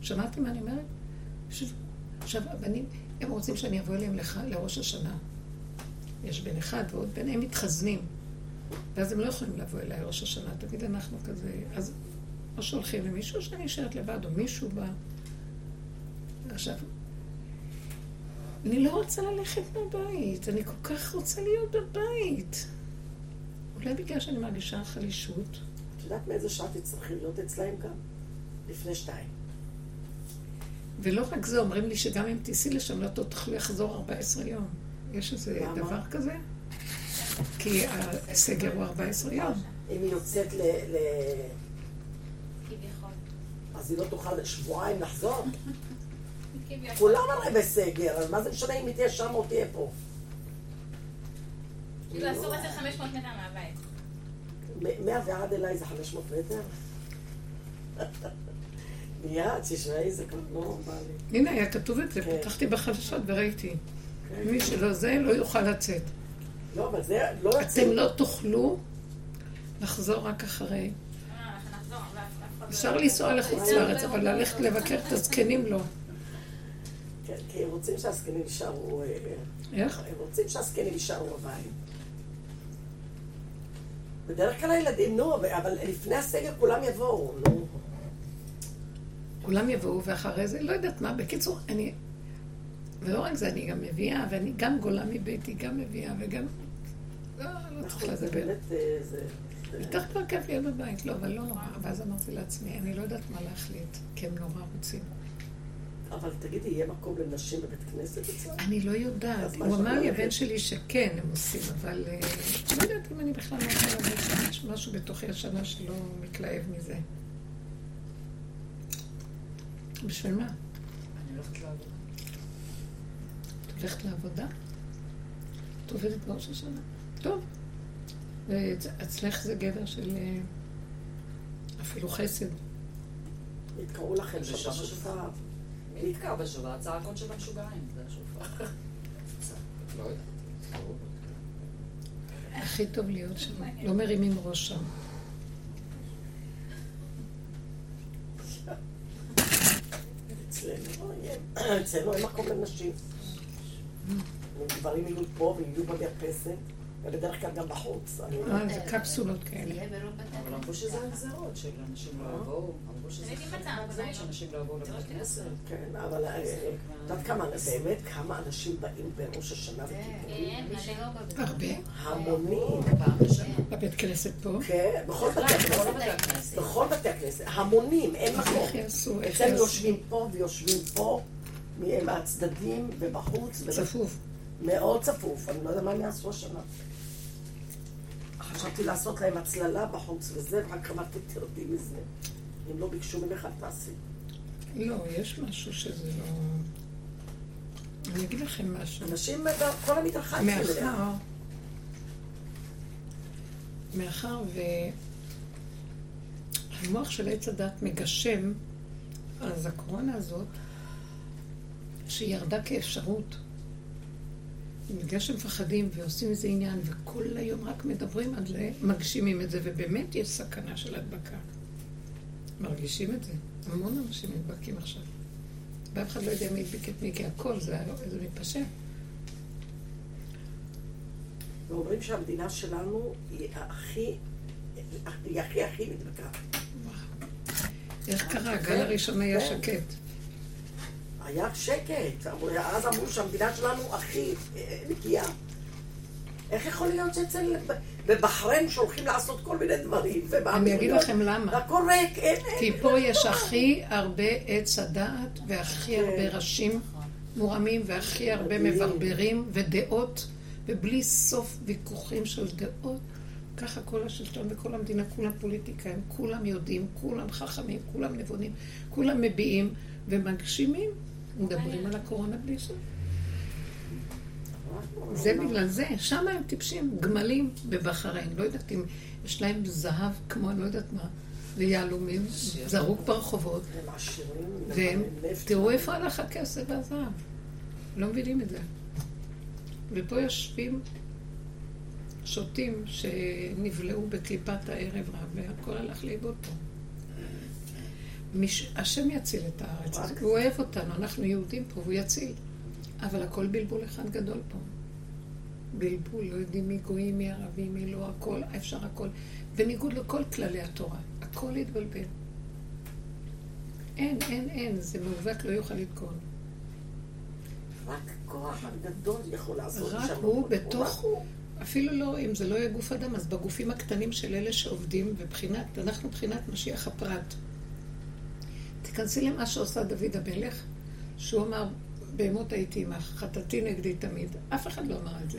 שמעתם מה אני אומרת? עכשיו, הבנים, הם רוצים שאני אבוא אליהם לח... לראש השנה. יש בן אחד ועוד בן, הם מתחזנים. ואז הם לא יכולים לבוא אליי ראש השנה, תגיד, אנחנו כזה... אז או שולחים למישהו, או שאני נשארת לבד, או מישהו בא. עכשיו, אני לא רוצה ללכת מהבית, אני כל כך רוצה להיות בבית. אולי בגלל שאני מרגישה חלישות. את יודעת מאיזה שעה תצטרכי להיות אצלהם גם? לפני שתיים. ולא רק זה, אומרים לי שגם אם תיסעי לשם, לא תוכלי לחזור 14 יום. יש איזה למה? דבר כזה? כי הסגר הוא 14 יום. אם היא יוצאת ל... ל... אז היא לא תוכל שבועיים לחזור? כולם הרי בסגר, אז מה זה משנה אם היא תהיה שם או תהיה פה? כאילו אסור לצאת 500 מטר מהבית. מאה ועד אליי זה 500 מטר? מיד, תשמעי, זה כבר לא בא לי. הנה, היה כתוב את זה, כן. פתחתי בחדשות וראיתי. כן. מי שלא זה, לא יוכל לצאת. לא, אבל זה לא יוצא. אתם לא תוכלו לחזור רק אחרי. אה, אפשר לנסוע לחוץ לארץ, אבל ללכת לבקר את הזקנים לא. כן, כי הם רוצים שהזקנים יישארו... אה, איך? הם רוצים שהזקנים יישארו בבית. בדרך כלל הילדים, נו, אבל לפני הסגר כולם יבואו, נו. כולם יבואו, ואחרי זה, לא יודעת מה. בקיצור, אני... ולא רק זה, אני גם מביאה, ואני גם גולה מביתי, גם מביאה, וגם... לא, לא צריך נכון, לדבר. אה, בטח כבר כיף להיות בבית, לא, אבל לא נורא. ואז אמרתי לעצמי, אני לא יודעת מה להחליט, כי הם נורא רוצים. אבל תגידי, יהיה מקום לנשים בבית כנסת אצלם? אני לא יודעת. הוא אמר לי, הבן שלי, שכן, הם עושים, אבל אה, לא יודעת אם אני בכלל לא יכולה להגיד שיש משהו בתוכי השנה שלא מתלהב מזה. בשביל מה? אני הולכת לעבודה. את הולכת לעבודה? את עובדת בראש השנה? טוב. ואצלך זה גדר של אה, אפילו חסד. יתקראו לכם שם בשופר. מי נתקע בשופר? הצעקות של המשוגעים, זה השופר. לא הכי טוב להיות שם, לא מרימים ראש שם. אצלנו אין מקום לנשים. גברים יהיו פה ויהיו במרפסת. ובדרך כלל גם בחוץ. אה, זה קפסולות כאלה. אבל אמרו שזה הגזרות, שאנשים לא יבואו. אמרו שזה הגזרות, שאנשים לא יבואו לבית כנסת. כן, אבל אה, את יודעת כמה, באמת, כמה אנשים באים בראש השנה וכיפורים? כן, לא הרבה. המונים. בבית כנסת פה? כן, בכל בתי הכנסת. בכל בתי הכנסת. המונים, אין מקום. איך יעשו? אצלנו יושבים פה ויושבים פה, מהצדדים ובחוץ. צפוף. מאוד צפוף, אני לא יודע מה הם יעשו השנה. חשבתי לעשות להם הצללה בחוץ וזה, ורק אמרתי, תרדי מזה. אם לא ביקשו ממך, אל תעשי. לא, יש משהו שזה לא... אני אגיד לכם משהו. אנשים, כל המדרכה מאחר, מאחר והמוח של עץ הדת מגשם, אז הקורונה הזאת, שירדה כאפשרות, בגלל שמפחדים ועושים איזה עניין, וכל היום רק מדברים זה, מגשימים את זה, ובאמת יש סכנה של הדבקה. מרגישים את זה. המון אנשים נדבקים עכשיו. ואף אחד לא יודע מי הדביק את מי, כי הכל זה, זה מתפשט. ואומרים שהמדינה שלנו היא הכי, היא הכי הכי נדבקה. איך קרה? הגל הראשון היה. שקט. היה שקט. אז אמרו שהמדינה שלנו הכי אה, נקייה. איך יכול להיות שאצל... בבחריין שהולכים לעשות כל מיני דברים, אני אגיד לכם למה. והכל ריק, אין... כי פה יש הכי הרבה עץ הדעת, והכי כן. הרבה ראשים מורמים, והכי הרבה מברברים ודעות, ובלי סוף ויכוחים של דעות, ככה כל השלטון וכל המדינה, כולם פוליטיקאים, כולם יודעים, כולם חכמים, כולם נבונים, כולם מביעים ומגשימים, מדברים על הקורונה בלי סוף. זה בגלל זה, שם הם טיפשים, גמלים בבחריין, לא יודעת אם יש להם זהב כמו אני לא יודעת מה, ויהלומים, זרוק ברחובות, והם. תראו איפה הלך הכסף והזהב. לא מבינים את זה. ופה יושבים שוטים שנבלעו בקליפת הערב רב, והכל הלך לאיבוד פה. מש... השם יציל את הארץ, רק הוא אוהב אותנו, אנחנו יהודים פה, והוא יציל. אבל הכל בלבול אחד גדול פה. בלבול, לא יודעים מי גויים, מי ערבים, מי לא, הכל, אפשר הכל. בניגוד לכל כללי התורה, הכל התבלבל. אין, אין, אין, זה מעוות לא יוכל לתקון. רק כוח הגדול יכול לעשות רק שם. הוא רק בתוך, הוא. אפילו לא, אם זה לא יהיה גוף אדם, אז בגופים הקטנים של אלה שעובדים, ובחינת, אנחנו בחינת משיח הפרט. תיכנסי למה שעושה דוד המלך, שהוא אמר, בהמות הייתי עמך, חטאתי נגדי תמיד. אף אחד לא אמר את זה.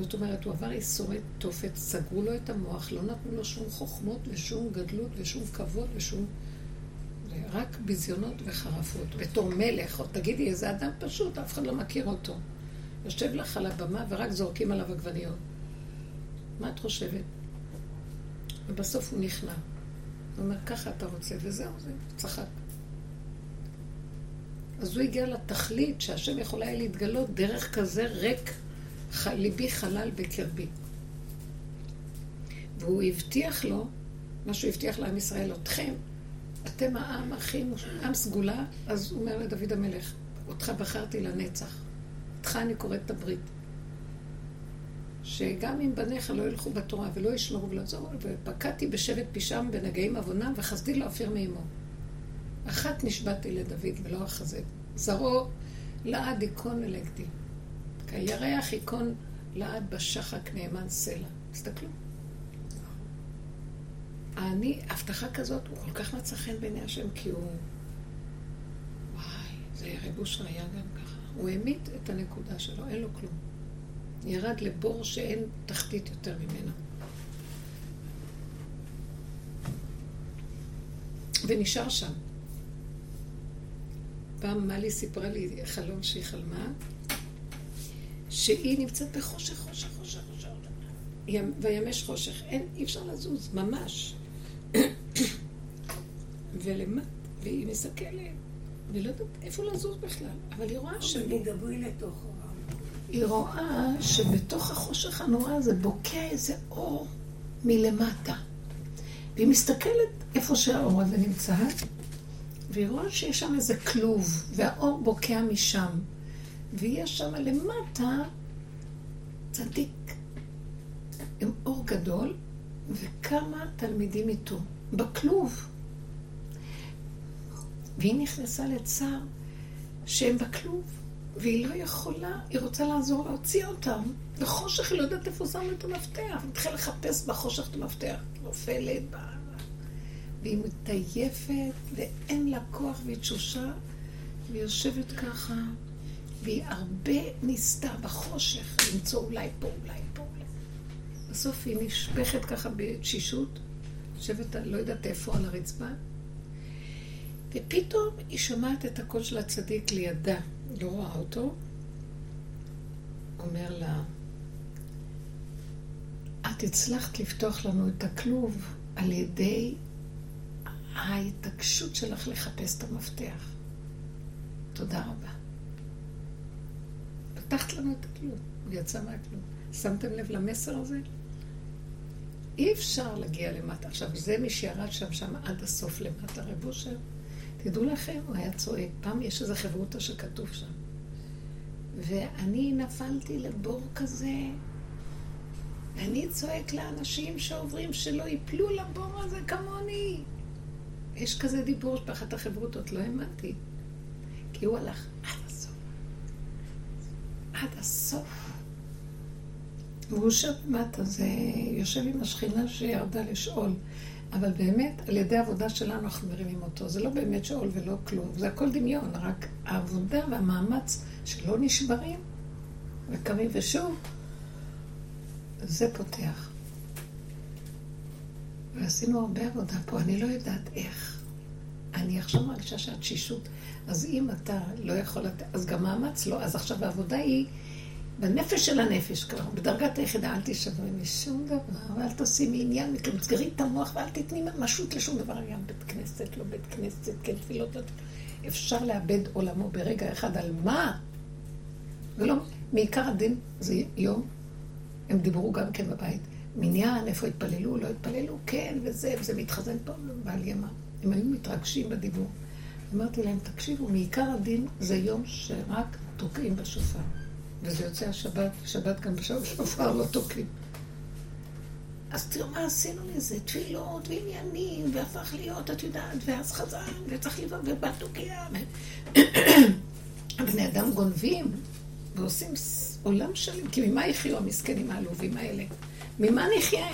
זאת אומרת, הוא עבר ייסורי תופת, סגרו לו את המוח, לא נתנו לו שום חוכמות ושום גדלות ושום כבוד ושום... רק ביזיונות וחרפות. בתור מלך, או תגידי, איזה אדם פשוט, אף אחד לא מכיר אותו. יושב לך על הבמה ורק זורקים עליו עגבניות. מה את חושבת? ובסוף הוא נכנע. הוא אומר, ככה אתה רוצה, וזהו, זה צחק. אז הוא הגיע לתכלית שהשם יכול היה להתגלות דרך כזה ריק. ליבי חלל בקרבי. והוא הבטיח לו, מה שהוא הבטיח לעם ישראל, אתכם, אתם העם הכי. עם סגולה, אז הוא אומר לדוד המלך, אותך בחרתי לנצח. איתך אני קוראת את הברית. שגם אם בניך לא ילכו בתורה ולא ישמרו ולעזור, ופקדתי בשבט פישם בנגעים עוונם וחסדי לא אפיר מאמו. אחת נשבעתי לדוד ולא אחזב. זרעו לעד ייכון אלגדי. כירח ייכון לעד בשחק נאמן סלע. תסתכלו. אני, הבטחה כזאת, הוא כל כך מצא חן בעיני השם, כי הוא... וואי, זה רב אושר היה גם ככה. הוא העמיד את הנקודה שלו, אין לו כלום. ירד לבור שאין תחתית יותר ממנו. ונשאר שם. פעם מלי סיפרה לי חלום שהיא חלמה, שהיא נמצאת בחושך, חושך, חושך, חושך, וימש חושך. אין, אי אפשר לזוז, ממש. ולמט, והיא מסתכלת, ולא יודעת איפה לזוז בכלל, אבל היא רואה ש... לתוך העם. היא רואה שבתוך החושך הנורא הזה בוקע איזה אור מלמטה. והיא מסתכלת איפה שהאור הזה נמצא, והיא רואה שיש שם איזה כלוב, והאור בוקע משם. ויש שם למטה צדיק עם אור גדול, וכמה תלמידים איתו, בכלוב. והיא נכנסה לצער שהם בכלוב, והיא לא יכולה, היא רוצה לעזור להוציא אותם. בחושך היא לא יודעת איפה שמו את המפתח. היא מתחילה לחפש בחושך את המפתח. נופלת, באה, והיא מתעייפת, ואין לה כוח, והיא תשושה, והיא יושבת ככה, והיא הרבה ניסתה בחושך למצוא אולי פה, אולי פה, אולי. בסוף היא נשפכת ככה בתשישות, יושבת, לא יודעת איפה, על הרצפה, ופתאום היא שומעת את הקול של הצדיק לידה, לא רואה אותו, אומר לה, את הצלחת לפתוח לנו את הכלוב על ידי ההתעקשות שלך לחפש את המפתח. תודה רבה. פתחת לנו את הכלוב, הוא יצא מהכלוב. שמתם לב למסר הזה? אי אפשר להגיע למטה. עכשיו, זה מי שירד שם, שם עד הסוף למטה, רב אושר. תדעו לכם, הוא היה צועק. פעם יש איזה חברותא שכתוב שם. ואני נפלתי לבור כזה, ואני צועק לאנשים שעוברים שלא יפלו לבור הזה כמוני. יש כזה דיבור באחת החברותות, לא האמנתי. כי הוא הלך עד הסוף. עד הסוף. והוא יושב למטה, זה יושב עם השכינה שירדה לשאול. אבל באמת, על ידי העבודה שלנו אנחנו מרימים אותו. זה לא באמת שאול ולא כלום, זה הכל דמיון, רק העבודה והמאמץ שלא נשברים וקמים ושוב. זה פותח. ועשינו הרבה עבודה פה, אני לא יודעת איך. אני עכשיו מרגישה שהתשישות. אז אם אתה לא יכול לתת, אז גם מאמץ לא. אז עכשיו העבודה היא בנפש של הנפש, כלומר, בדרגת היחידה, אל תשברי משום דבר, ואל תשימי עניין, תסגרי את המוח ואל תתני ממשות לשום דבר, גם בית כנסת, לא בית כנסת, כן תפילות, לא אפשר לאבד עולמו ברגע אחד, על מה? ולא, מעיקר הדין זה יום, הם דיברו גם כן בבית, מניין, איפה התפללו, לא התפללו, כן, וזה, וזה מתחזן פה בעל ימה. הם היו מתרגשים בדיבור. אמרתי להם, תקשיבו, מעיקר הדין זה יום שרק תוקעים בשופר. וזה יוצא השבת, שבת גם בשופר לא תוקעים. אז תראו מה עשינו מזה, תפילות ועניינים, והפך להיות, את יודעת, ואז חזר, וצריך לבוא, ובא תוקע. הבני אדם גונבים, ועושים עולם שלם, כי ממה יחיו המסכנים העלובים האלה? ממה נחיה?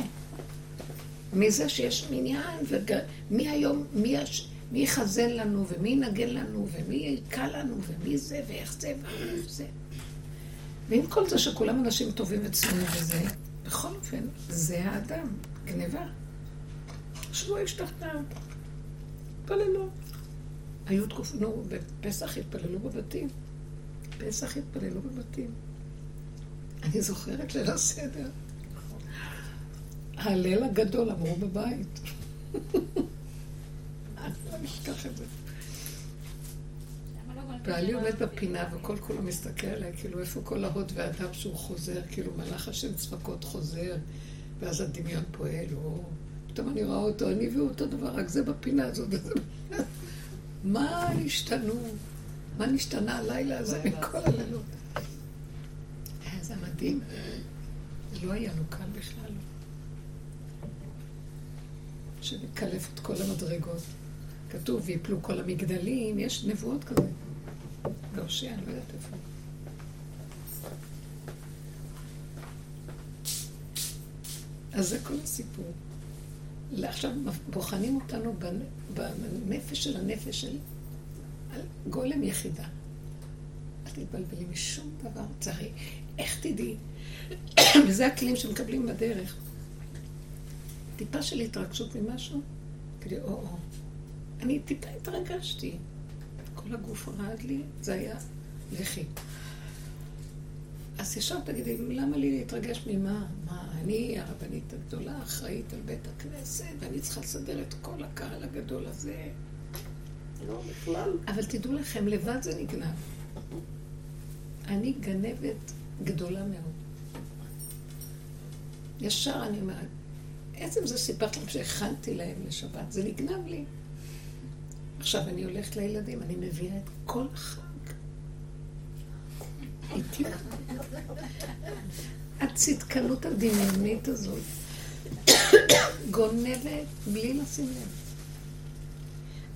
מזה שיש מניין, ומי היום, מי, יש, מי יחזן לנו, ומי ינגן לנו, ומי יקל לנו, ומי זה, ואיך זה, ואיך זה. ועם כל זה שכולם אנשים טובים וצנועים וזה, בכל אופן, זה האדם, גניבה. שבו השתכנעו, התפללו. היו תקופות, נו, בפסח התפללו בבתים. פסח התפללו בבתים. אני זוכרת ליל הסדר. הליל הגדול אמרו בבית. אני לא אשכח את זה. בעלי עומד בפינה וכל כולו מסתכל עליי, כאילו איפה כל ההוד והאדם שהוא חוזר, כאילו מלאך השם צפקות חוזר, ואז הדמיון פועל, או... פתאום אני רואה אותו, אני והוא אותו דבר, רק זה בפינה הזאת. מה השתנו? מה נשתנה הלילה הזה מכל הלילות? אה, זה מדהים. לא היה לנו קל בכלל. שנקלף את כל המדרגות. כתוב, ויפלו כל המגדלים, יש נבואות כזה. והושע, אני לא יודעת איפה. אז זה כל הסיפור. עכשיו בוחנים אותנו בנפש של הנפש של גולם יחידה. אל תתבלבלי משום דבר, צרי. איך תדעי? וזה הכלים שמקבלים בדרך. טיפה של התרגשות ממשהו, כדי או-או. אני טיפה התרגשתי. כל הגוף רעד לי, זה היה לכי. אז ישר תגידי, למה לי להתרגש ממה? מה, אני הרבנית הגדולה, אחראית על בית הכנסת, ואני צריכה לסדר את כל הקהל הגדול הזה. לא, בכלל. אבל תדעו לכם, לבד זה נגנב. אני גנבת גדולה מאוד. ישר אני אומרת, עצם זה סיפרתי לכם שהכנתי להם לשבת, זה נגנב לי. עכשיו אני הולכת לילדים, אני מביאה את כל החג. איתי. הצדקנות הדמיונית הזאת גונבת בלי לשים לב.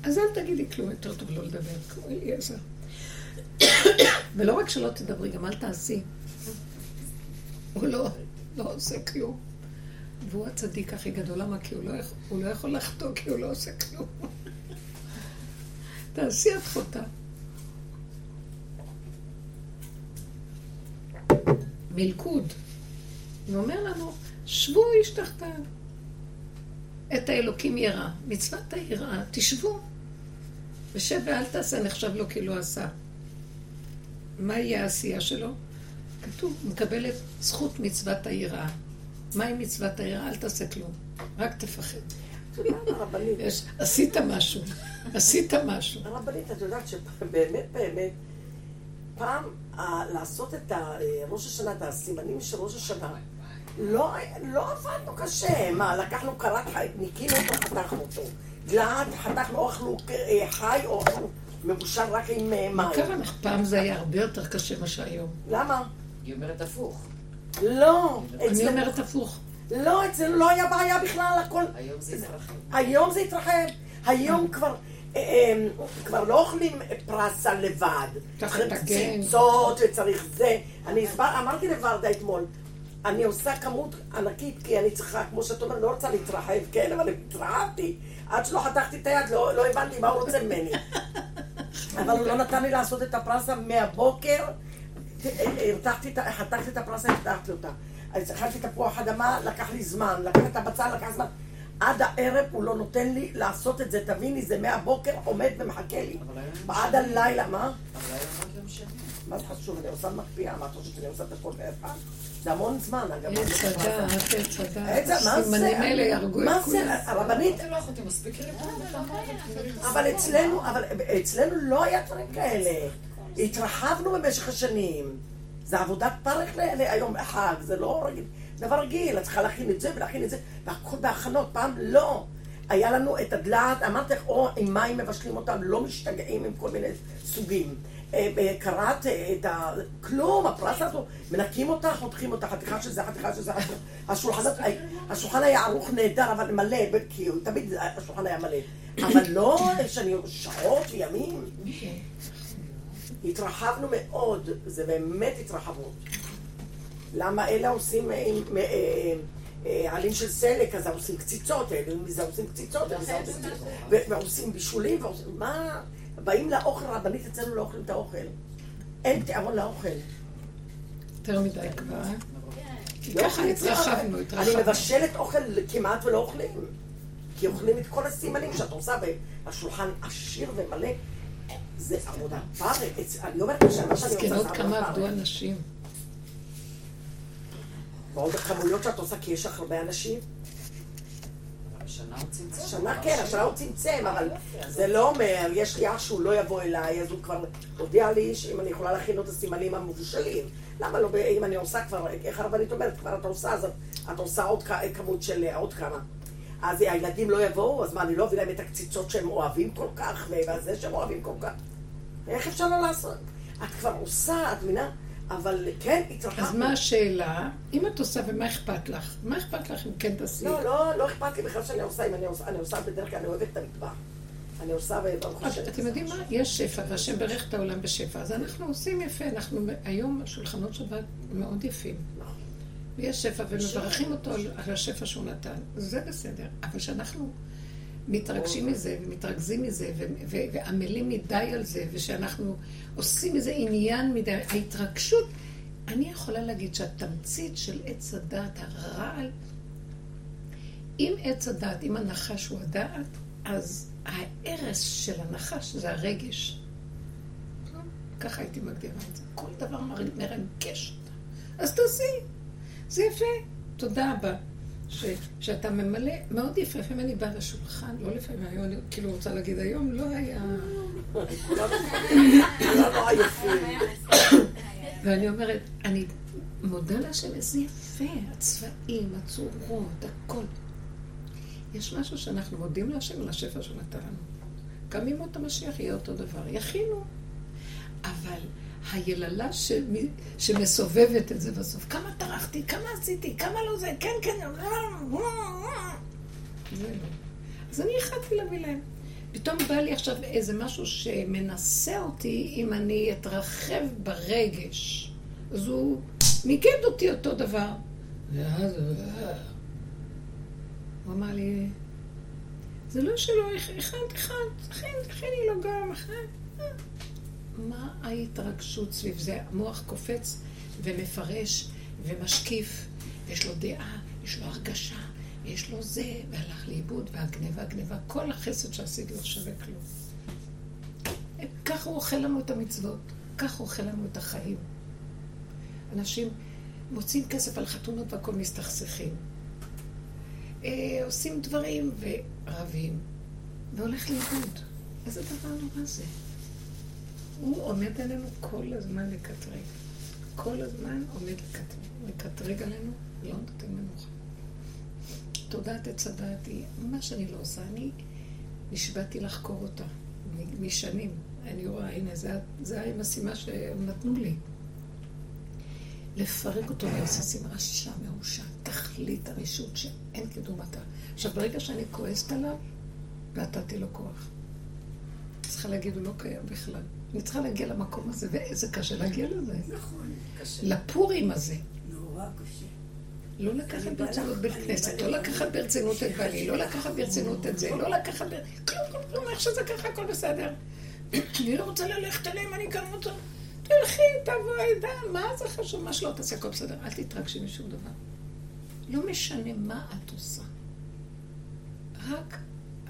אז אל תגידי כלום, יותר טוב לא לדבר, כמו אליעזר. ולא רק שלא תדברי, גם אל תעשי. הוא לא, לא עושה כלום. והוא הצדיק הכי גדול, למה? כי הוא לא, הוא לא יכול לחטוא כי הוא לא עושה כלום. תעשי את חוטא. מלכוד. הוא אומר לנו, שבו איש תחתיו. את האלוקים ירא. מצוות היראה, תשבו. ושב ואל תעשה נחשב לו כאילו עשה. מה יהיה העשייה שלו? כתוב, מקבל את זכות מצוות היראה. מהי מצוות היראה? אל תעשה כלום, רק תפחד. יש, עשית משהו, עשית משהו. הרבנית, את יודעת שבאמת באמת, פעם לעשות את ראש השנה, את הסימנים של ראש השנה, לא, לא עבדנו קשה. מה, לקחנו קרת חי, ניקינו אותו, חתכנו אותו. דלעת, חתכנו, או אכלו אה, חי, או אכלו מבושל רק עם אה, מים. מה קרה לך? פעם זה היה הרבה יותר קשה ממה שהיום. למה? היא אומרת הפוך. לא. אני אומרת הפוך. לא, אצלנו לא היה בעיה בכלל, הכל... היום זה התרחב. היום זה התרחב. היום כבר... אה, כבר לא אוכלים פרסה לבד. צריך ציצות וצריך זה. אני אמרתי לוורדה אתמול, אני עושה כמות ענקית, כי אני צריכה, כמו שאת אומרת, לא רוצה להתרחב, כן, אבל התרחבתי. עד שלא חתכתי את היד, לא, לא הבנתי מה הוא רוצה ממני. אבל הוא לא נתן לי לעשות את הפרסה מהבוקר. חתכתי את הפרסה, הבטחתי אותה. אז אכלתי תפוח אדמה, לקח לי זמן, לקח את הבצל, לקח זמן. עד הערב הוא לא נותן לי לעשות את זה, תביני, זה מהבוקר עומד ומחכה לי. עד הלילה, מה? מה זה חשוב? אני עושה מקפיאה, מה את חושבת שאני עושה את הכל באחד? זה המון זמן, אגב. עץ הדעת, עץ. הדעת, מה זה? הסימנים האלה יהרגו את מה זה? כולם. הרבנית, אבל אצלנו, אבל אצלנו לא היה דברים כאלה. התרחבנו במשך השנים. זה עבודת פרך להיום חג, זה לא רגיל, דבר רגיל, את צריכה להכין את זה ולהכין את זה, והכל בהכנות, פעם לא. היה לנו את הדלעת, אמרתי לך, או עם מים מבשלים אותם, לא משתגעים עם כל מיני סוגים. אה, אה, קראת אה, את ה... כלום, הפרס הזו, מנקים אותה, חותכים אותה, חתיכה של זה, חתיכה של זה, השולחן, השולחן היה ערוך נהדר, אבל מלא, כי תמיד השולחן היה מלא. אבל לא שאני שעות וימים. התרחבנו מאוד, זה באמת התרחבות. למה אלה עושים אה, אה, אה, עלים של סלק, אז עושים קציצות, אלה מזה עושים קציצות, ומזה עושים קציצות, ו- ועושים בישולים, ועושים, מה? באים לאוכל, רבנית אצלנו לא אוכלים את האוכל. אין תיאבון לאוכל. יותר מדי כבר. אה? כי ככה זה. התרחבנו, אני התרחבנו. מבשלת אוכל כמעט ולא אוכלים. כי אוכלים את כל הסימנים שאת עושה, והשולחן עשיר ומלא. זה עבודה פרך. אני אומרת לך שמה שאני עושה זה זקנות כמה. עבדו אנשים. ועוד הכמויות שאת עושה, כי יש לך הרבה אנשים. השנה הוא צמצם. השנה כן, השנה הוא צמצם, אבל זה לא אומר, יש לי אח שהוא לא יבוא אליי, אז הוא כבר הודיע לי שאם אני יכולה להכין לו את הסימנים המבושלים. למה לא, אם אני עושה כבר, איך הרבנית אומרת, כבר את עושה, אז את עושה עוד כמות של עוד כמה. אז הילדים לא יבואו, אז מה, אני לא אביא להם את הקציצות שהם אוהבים כל כך, וזה שהם אוהבים כל כך. איך אפשר לא לעשות? את כבר עושה, את מבינה? אבל כן, התרחבנו. אז מה השאלה? אם את עושה ומה אכפת לך? מה אכפת לך אם כן תעשי? לא, לא, לא אכפת לי בכלל שאני עושה, אם אני עושה, אני עושה בדרך כלל, אני אוהבת את המטבח. אני עושה וברוך השם. אתם יודעים מה? יש שפע, והשם ברך את העולם בשפע. אז אנחנו עושים יפה. אנחנו היום שולחנות שבת מאוד יפים. נכון. ויש שפע, ומברכים אותו על השפע שהוא נתן. זה בסדר. אבל כשאנחנו מתרגשים מזה, ומתרכזים מזה, ועמלים מדי על זה, ושאנחנו עושים מזה עניין מדי, ההתרגשות, אני יכולה להגיד שהתמצית של עץ הדעת, הרעל, אם עץ הדעת, אם הנחש הוא הדעת, אז ההרס של הנחש זה הרגש. ככה הייתי מגדירה את זה. כל דבר מר- מרגש אותה. אז תעשי. זה יפה. תודה רבה. ש, שאתה ממלא, מאוד יפה. לפעמים אני באה לשולחן, לא לפעמים היום, אני כאילו רוצה להגיד היום, לא היה... ואני אומרת, אני מודה להשם, איזה יפה, הצבעים, הצורות, הכל. יש משהו שאנחנו מודים להשם על השפע שהוא נתן לנו. גם ימות המשיח יהיה אותו דבר, יכינו. אבל היללה שמ... שמסובבת את זה בסוף, כמה טרחתי, כמה עשיתי, כמה לא זה, כן, כן, זה לא. אז אני החלטתי להביא להם. פתאום בא לי עכשיו איזה משהו שמנסה אותי אם אני אתרחב ברגש. אז הוא מיקד אותי אותו דבר. ואז הוא אמר לי, זה לא שלא, אחד, אחד, תכין, תכיני לו גם. אה." מה ההתרגשות סביב זה? המוח קופץ ומפרש ומשקיף, ויש לו דעה, יש לו הרגשה, יש לו זה, והלך לאיבוד, והגניבה, גניבה, כל החסד שעשיתי לא שווה כלום. ככה הוא אוכל לנו את המצוות, ככה הוא אוכל לנו את החיים. אנשים מוצאים כסף על חתונות והכל מסתכסכים. אה, עושים דברים ורבים, והולך לאיבוד. איזה דבר נורא זה. הוא עומד עלינו כל הזמן לקטרג. כל הזמן עומד לקטרג. עלינו, לא נותן מנוחה. תודעת עץ הדעת היא, מה שאני לא עושה, אני נשבעתי לחקור אותה משנים. אני רואה, הנה, זה, זה המשימה שהם נתנו לי. לפרק אותו לרסיסים, רשע, מרושע, תכלית הרשות שאין כדומתה. עכשיו, ברגע שאני כועסת עליו, נתתי לו כוח. צריכה להגיד, הוא לא קיים בכלל. אני צריכה להגיע למקום הזה, ואיזה קשה להגיע לזה. נכון, קשה. לפורים הזה. נורא קשה. לא לקחת ברצינות בית כנסת, לא לקחת ברצינות את בעלי, לא לקחת ברצינות את זה, לא לקחת בר... כלום, כלום, כלום, איך שזה ככה, הכל בסדר. אני לא רוצה ללכת אליהם, אני גם רוצה... תלכי, תבואי, די, מה זה חשוב? מה שלא תעשה, הכל בסדר. אל תתרגשי משום דבר. לא משנה מה את עושה. רק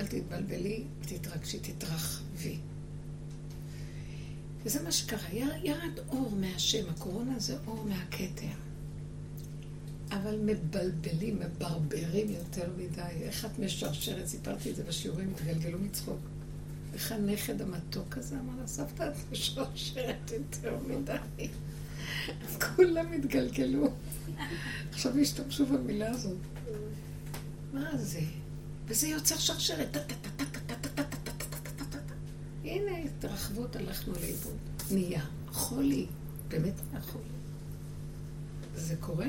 אל תתבלבלי, תתרגשי, תתרחבי. וזה מה שקרה. ירד אור מהשם, הקורונה זה אור מהכתר. אבל מבלבלים, מברברים יותר מדי. איך את משרשרת? סיפרתי את זה בשיעורים, התגלגלו מצחוק. איך הנכד המתוק הזה אמר לה, סבתא, את משרשרת יותר מדי. אז כולם התגלגלו. עכשיו השתמשו במילה הזאת. מה זה? וזה יוצר שרשרת. הנה, התרחבות, הלכנו לאיבוד. נהיה חולי, באמת נהיה חולי. זה קורה.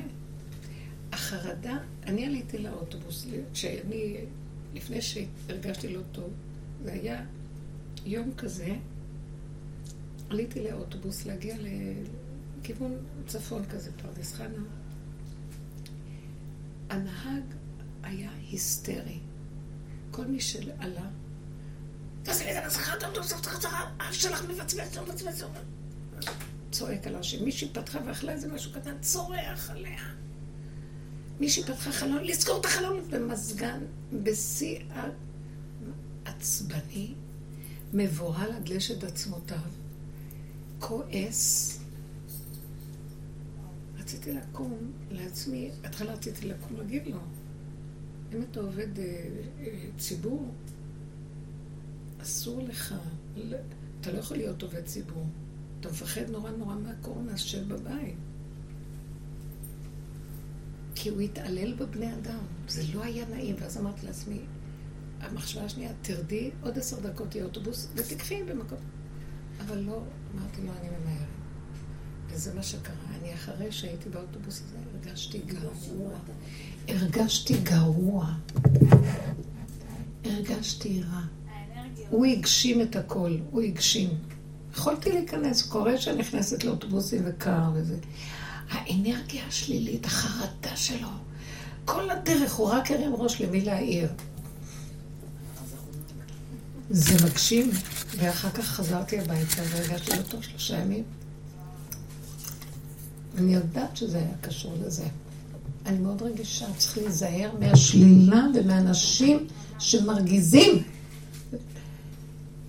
החרדה, אני עליתי לאוטובוס, כשאני, לפני שהרגשתי לא טוב, זה היה יום כזה, עליתי לאוטובוס להגיע לכיוון צפון כזה, פרדס חנה. הנהג היה היסטרי. כל מי שעלה, תעשי לי את המסכה, אף שלך מבצבץ, מבצבץ, צועק על השם. מישהי פתחה ואכלה איזה משהו קטן, צורח עליה. מישהי פתחה חלון, לסגור את החלון במזגן, בשיא עצבני, מבוהל עד לשד עצמותיו, כועס. רציתי לקום לעצמי, בהתחלה רציתי לקום להגיד לו, אם אתה עובד אה, אה, ציבור, אסור לך, אתה לא יכול להיות עובד ציבור. אתה מפחד נורא נורא מהקורונה, שב בבית. כי הוא התעלל בבני אדם. זה לא היה נעים. ואז אמרתי לעצמי, המחשבה השנייה, תרדי, עוד עשר דקות תהיה אוטובוס, ותקחי במקום. אבל לא, אמרתי לו, אני ממהרת. וזה מה שקרה. אני אחרי שהייתי באוטובוס הזה, הרגשתי גרוע. הרגשתי גרוע. הרגשתי רע. הוא הגשים את הכל, הוא הגשים. יכולתי להיכנס, קורה שאני נכנסת לאוטובוסים וקר וזה. האנרגיה השלילית, החרדה שלו, כל הדרך הוא רק הרים ראש למי להעיר. זה מגשים, ואחר כך חזרתי הביתה והרגשתי לא טוב שלושה ימים. אני יודעת שזה היה קשור לזה. אני מאוד רגישה, צריך להיזהר מהשלילה ומאנשים שמרגיזים.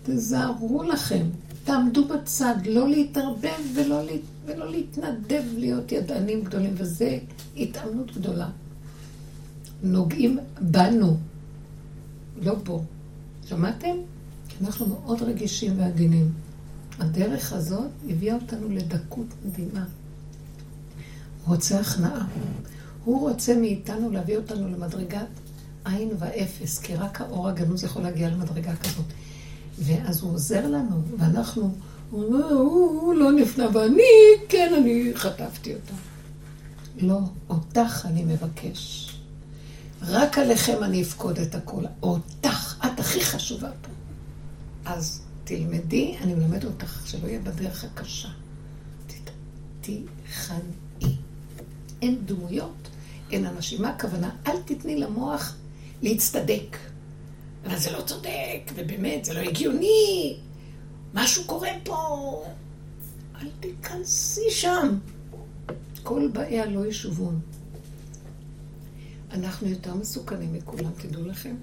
תזהרו לכם, תעמדו בצד, לא להתערבב ולא, לה, ולא להתנדב להיות ידענים גדולים, וזה התאמנות גדולה. נוגעים בנו, לא בו. שמעתם? כי אנחנו מאוד רגישים ועדינים. הדרך הזאת הביאה אותנו לדקות מדהימה. הוא רוצה הכנעה. הוא רוצה מאיתנו להביא אותנו למדרגת עין ואפס, כי רק האור הגנוז יכול להגיע למדרגה כזאת. ואז הוא עוזר לנו, ואנחנו, הוא, הוא לא נפנה, ואני, כן, אני חטפתי אותה. לא, אותך אני מבקש. רק עליכם אני אפקוד את הכל. אותך, את הכי חשובה פה. אז תלמדי, אני מלמד אותך שלא יהיה בדרך הקשה. תיכנעי. אין דמויות, אין אנשים. מה הכוונה? אל תתני למוח להצטדק. אבל זה לא צודק, ובאמת, זה לא הגיוני. משהו קורה פה. אל תיכנסי שם. כל באי הלא ישובון. אנחנו יותר מסוכנים מכולם, תדעו לכם.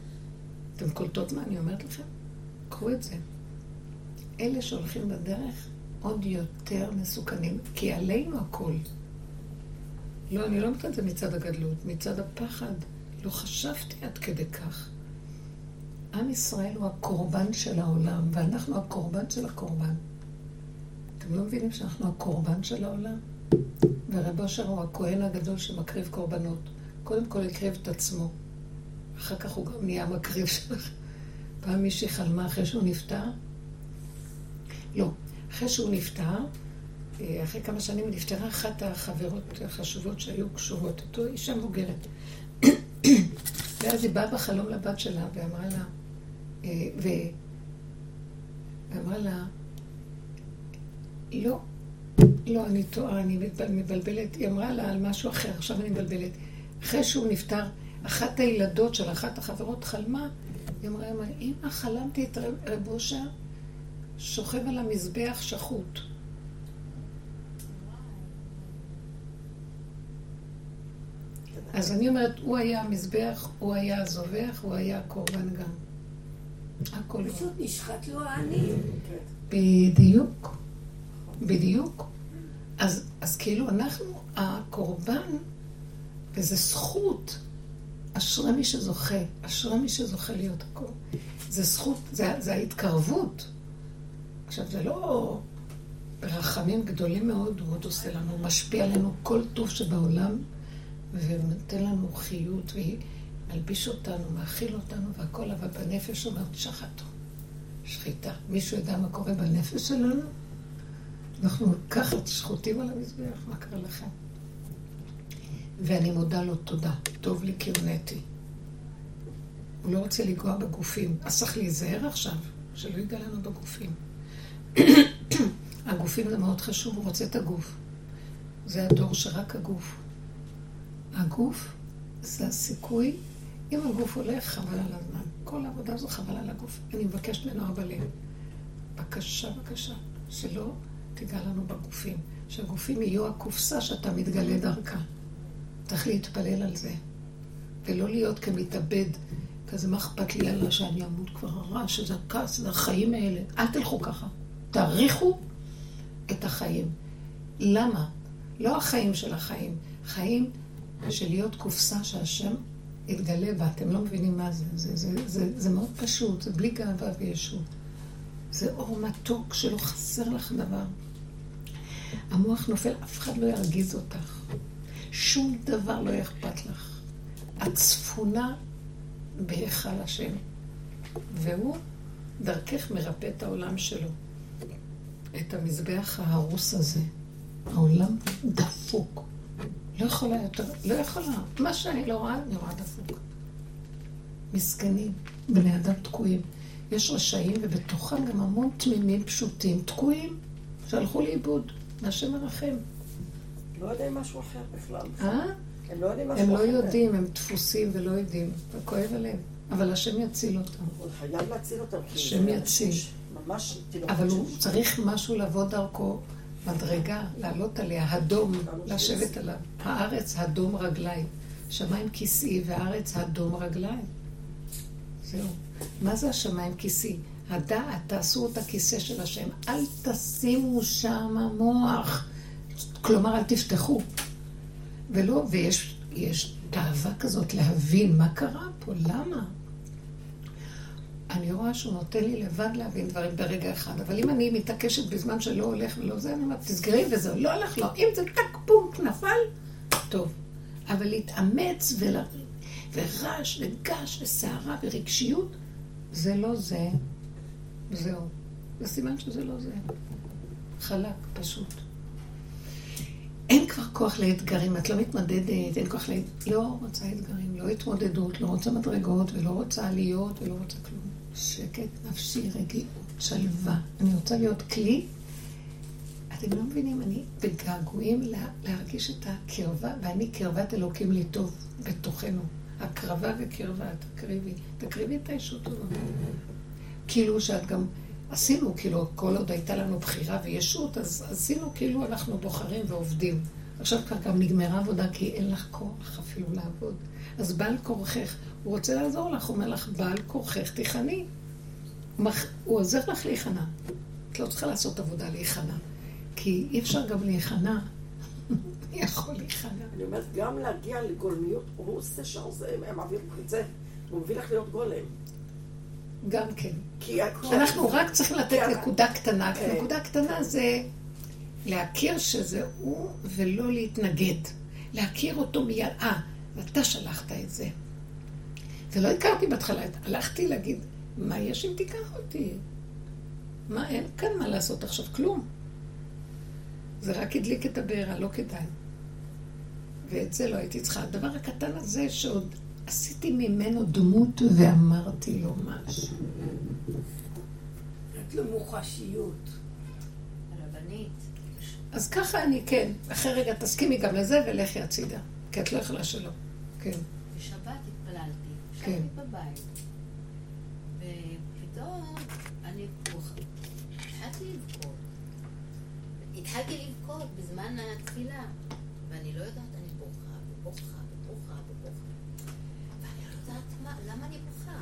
אתם קולטות מה אני אומרת לכם? קחו את זה. אלה שהולכים בדרך עוד יותר מסוכנים, כי עלינו הכל. לא, אני לא זה מצד הגדלות, מצד הפחד. לא חשבתי עד כדי כך. עם ישראל הוא הקורבן של העולם, ואנחנו הקורבן של הקורבן. אתם לא מבינים שאנחנו הקורבן של העולם? ורב אושר הוא הכהן הגדול שמקריב קורבנות. קודם כל הקריב את עצמו, אחר כך הוא גם נהיה מקריב שלך. פעם מישהי חלמה אחרי שהוא נפטר? לא. אחרי שהוא נפטר, אה, אחרי כמה שנים נפטרה אחת החברות החשובות שהיו קשורות איתו, אישה מבוגרת. ואז היא באה בחלום לבת שלה ואמרה לה, ואמרה לה, לא, לא, אני טועה, אני מבלבלת. היא אמרה לה על משהו אחר, עכשיו אני מבלבלת. אחרי שהוא נפטר, אחת הילדות של אחת החברות חלמה, היא אמרה, אמא, חלמתי את רב אושר שוכב על המזבח שחוט. אז אני אומרת, הוא היה המזבח, הוא היה הזובח, הוא היה הקורבן גם. הכל. פשוט נשחט לו העניים. בדיוק, בדיוק. אז, אז כאילו אנחנו הקורבן, וזו זכות. אשרי מי שזוכה, אשרי מי שזוכה להיות הכל. זה זכות, זה, זה ההתקרבות. עכשיו, זה לא ברחמים גדולים מאוד, הוא עוד עושה לנו, משפיע עלינו כל טוב שבעולם, ונותן לנו חיות, ומלביש אותנו, מאכיל אותנו, והכל, אבל בנפש אומרת, שחטו. שחיטה. מישהו יודע מה קורה בנפש שלנו? אנחנו ככה שחוטים על המזבח, מה קרה לכם? ואני מודה לו תודה, טוב לי כי הונאתי. הוא לא רוצה לנגוע בגופים, אז צריך להיזהר עכשיו, שלא ייגע לנו בגופים. הגופים זה מאוד חשוב, הוא רוצה את הגוף. זה הדור שרק הגוף. הגוף זה הסיכוי, אם הגוף הולך, חבל על הזמן. כל העבודה הזו חבל על הגוף. אני מבקשת ממנו אבא לב. בבקשה, בבקשה, שלא תיגע לנו בגופים. שהגופים יהיו הקופסה שאתה מתגלה דרכה. צריך להתפלל על זה. ולא להיות כמתאבד, כזה מה אכפת לי יאללה שאני אמות כבר הרע, שזה הכעס, זה החיים האלה. אל תלכו ככה. תעריכו את החיים. למה? לא החיים של החיים. חיים של להיות קופסה שהשם יתגלה בה. אתם לא מבינים מה זה. זה, זה, זה, זה, מאוד פשוט, זה בלי גאווה וישות. זה אור מתוק שלא חסר לך דבר. המוח נופל, אף אחד לא ירגיז אותך. שום דבר לא אכפת לך. את צפונה בהיכל השם, והוא דרכך מרפא את העולם שלו. את המזבח ההרוס הזה. העולם דפוק. לא יכולה יותר, לא יכולה. מה שאני לא רואה, אני רואה דפוק. מסכנים, בני אדם תקועים. יש רשעים, ובתוכם גם המון תמימים פשוטים, תקועים, שהלכו לאיבוד. השם מרחם. לא יודעים משהו אחר בכלל. אה? הם לא יודעים משהו הם אחר. לא יודעים, הם דפוסים ולא יודעים. וכואב הלב. אבל השם יציל אותם. הוא חייב להציל אותם. השם זה יציל. ממש תינוקות אבל הוא צריך משהו לבוא דרכו, מדרגה, לעלות עליה, הדום, לשבת עליו. הארץ הדום רגליים. שמיים כיסאי והארץ הדום רגליים. זהו. מה זה השמיים כיסאי? הדעת, תעשו אותה כיסא של השם. אל תשימו שם מוח. כלומר, אל תפתחו. ולא, ויש יש תאווה כזאת להבין מה קרה פה, למה? אני רואה שהוא נותן לי לבד להבין דברים ברגע אחד, אבל אם אני מתעקשת בזמן שלא הולך ולא זה, אני אומרת, תסגרי וזהו, לא הולך לו. אם זה טק פונק נפל, טוב. אבל להתאמץ ול... ורעש וגש וסערה ורגשיות, זה לא זה. זהו. זה סימן שזה לא זה. חלק, פשוט. אין כבר כוח לאתגרים, את לא מתמודדת, אין כוח לאתגרים. לא רוצה אתגרים, לא התמודדות, לא רוצה מדרגות, ולא רוצה עליות, ולא רוצה כלום. שקט נפשי, רגיעות, שלווה. אני רוצה להיות כלי. אתם לא מבינים, אני בגעגועים לה, להרגיש את הקרבה, ואני קרבת אלוקים לי טוב בתוכנו. הקרבה וקרבה, תקריבי, תקריבי את הישות הזאת. כאילו שאת גם, עשינו, כאילו, כל עוד הייתה לנו בחירה וישות, אז עשינו כאילו אנחנו בוחרים ועובדים. עכשיו כבר גם נגמרה עבודה, כי אין לך כוח אפילו לעבוד. אז בעל כורכך, הוא רוצה לעזור לך, הוא אומר לך, בעל כורכך, תיכני. הוא עוזר לך להיכנע. את לא צריכה לעשות עבודה להיכנע. כי אי אפשר גם להיכנע. מי יכול להיכנע? אני אומרת, גם להגיע לגולמיות, הוא עושה זה- הם מעבירים את זה, הוא מביא לך להיות גולם. גם כן. כי כי- אנחנו רק צריכים לתת כי- נקודה קטנה. כן. נקודה קטנה זה להכיר שזה הוא ולא להתנגד. להכיר אותו מיד. אה, אתה שלחת את זה. ולא הכרתי בהתחלה, הלכתי להגיד, מה יש אם תיקח אותי? מה, אין כאן מה לעשות עכשיו, כלום. זה רק הדליק את הבעירה, לא כדאי. ואת זה לא הייתי צריכה. הדבר הקטן הזה שעוד עשיתי ממנו דמות ואמרתי לו משהו. את לא מוחשיות. רבנית, אז ככה אני, כן. אחרי רגע תסכימי גם לזה ולכי הצידה. כי את לא יכולה שלא. כן. בשבת התפללתי, כן. ישבתי בבית, ופתאום אני. התחלתי לבכות. התחלתי לבכות בזמן התפילה, ואני לא יודעת, אני בוכה ובוכה בוכה ובוכה. ואני לא יודעת מה, למה אני בוכה.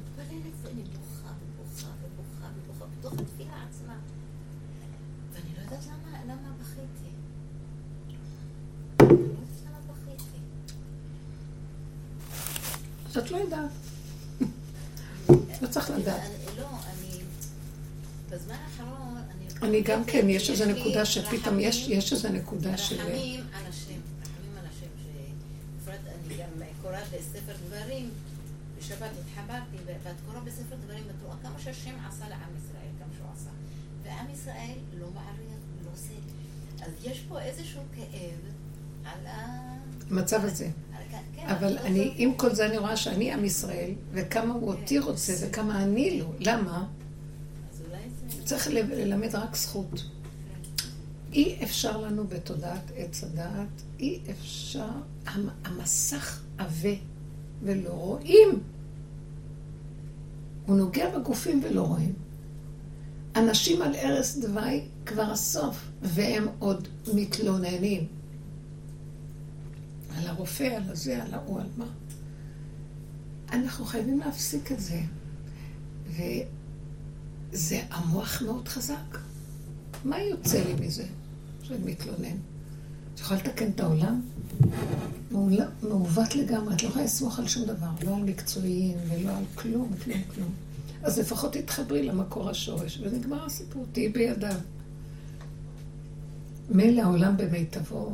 מתפללת ואני בוכה ובוכה ובוכה ובוכה בתוך התפילה עצמה. ואני לא יודעת למה, למה בכיתי. אני לא יודעת למה בכיתי. אז את לא יודעת. לא צריך לדעת. אני- לא, אני... בזמן האחרון, אני... גם כן, יש איזו נקודה שפתאום יש, איזו נקודה של... רחמים על השם, רחמים על השם, שבפרט אני גם קוראת בספר דברים, בשבת התחברתי, ואת קוראת בספר דברים, את רואה כמה שהשם עשה לעם ישראל, כמה שהוא עשה. ועם ישראל לא מעריך, לא עושה. אז יש פה איזשהו כאב על ה... המצב הזה. כן, אבל לא אני, זאת- עם כל זה אני רואה שאני עם ישראל, וכמה הוא אותי רוצה וכמה אני לא. למה? צריך ללמד רק זכות. אי אפשר לנו בתודעת עץ הדעת, אי אפשר, המ- המסך עבה ולא רואים. הוא נוגע בגופים ולא רואים. אנשים על ערש דווי כבר הסוף, והם עוד מתלוננים. על הרופא, על הזה, על ההוא, על מה. אנחנו חייבים להפסיק את זה. וזה המוח מאוד חזק. מה יוצא לי מזה שאני מתלונן? את יכולה לתקן את העולם? מעוות לגמרי, את לא יכולה לסמוך על שום דבר, לא על מקצועיים ולא על כלום, כלום, כלום. אז לפחות תתחברי למקור השורש, ונגמר הסיפור, תהיי בידיו. מילא העולם במיטבו,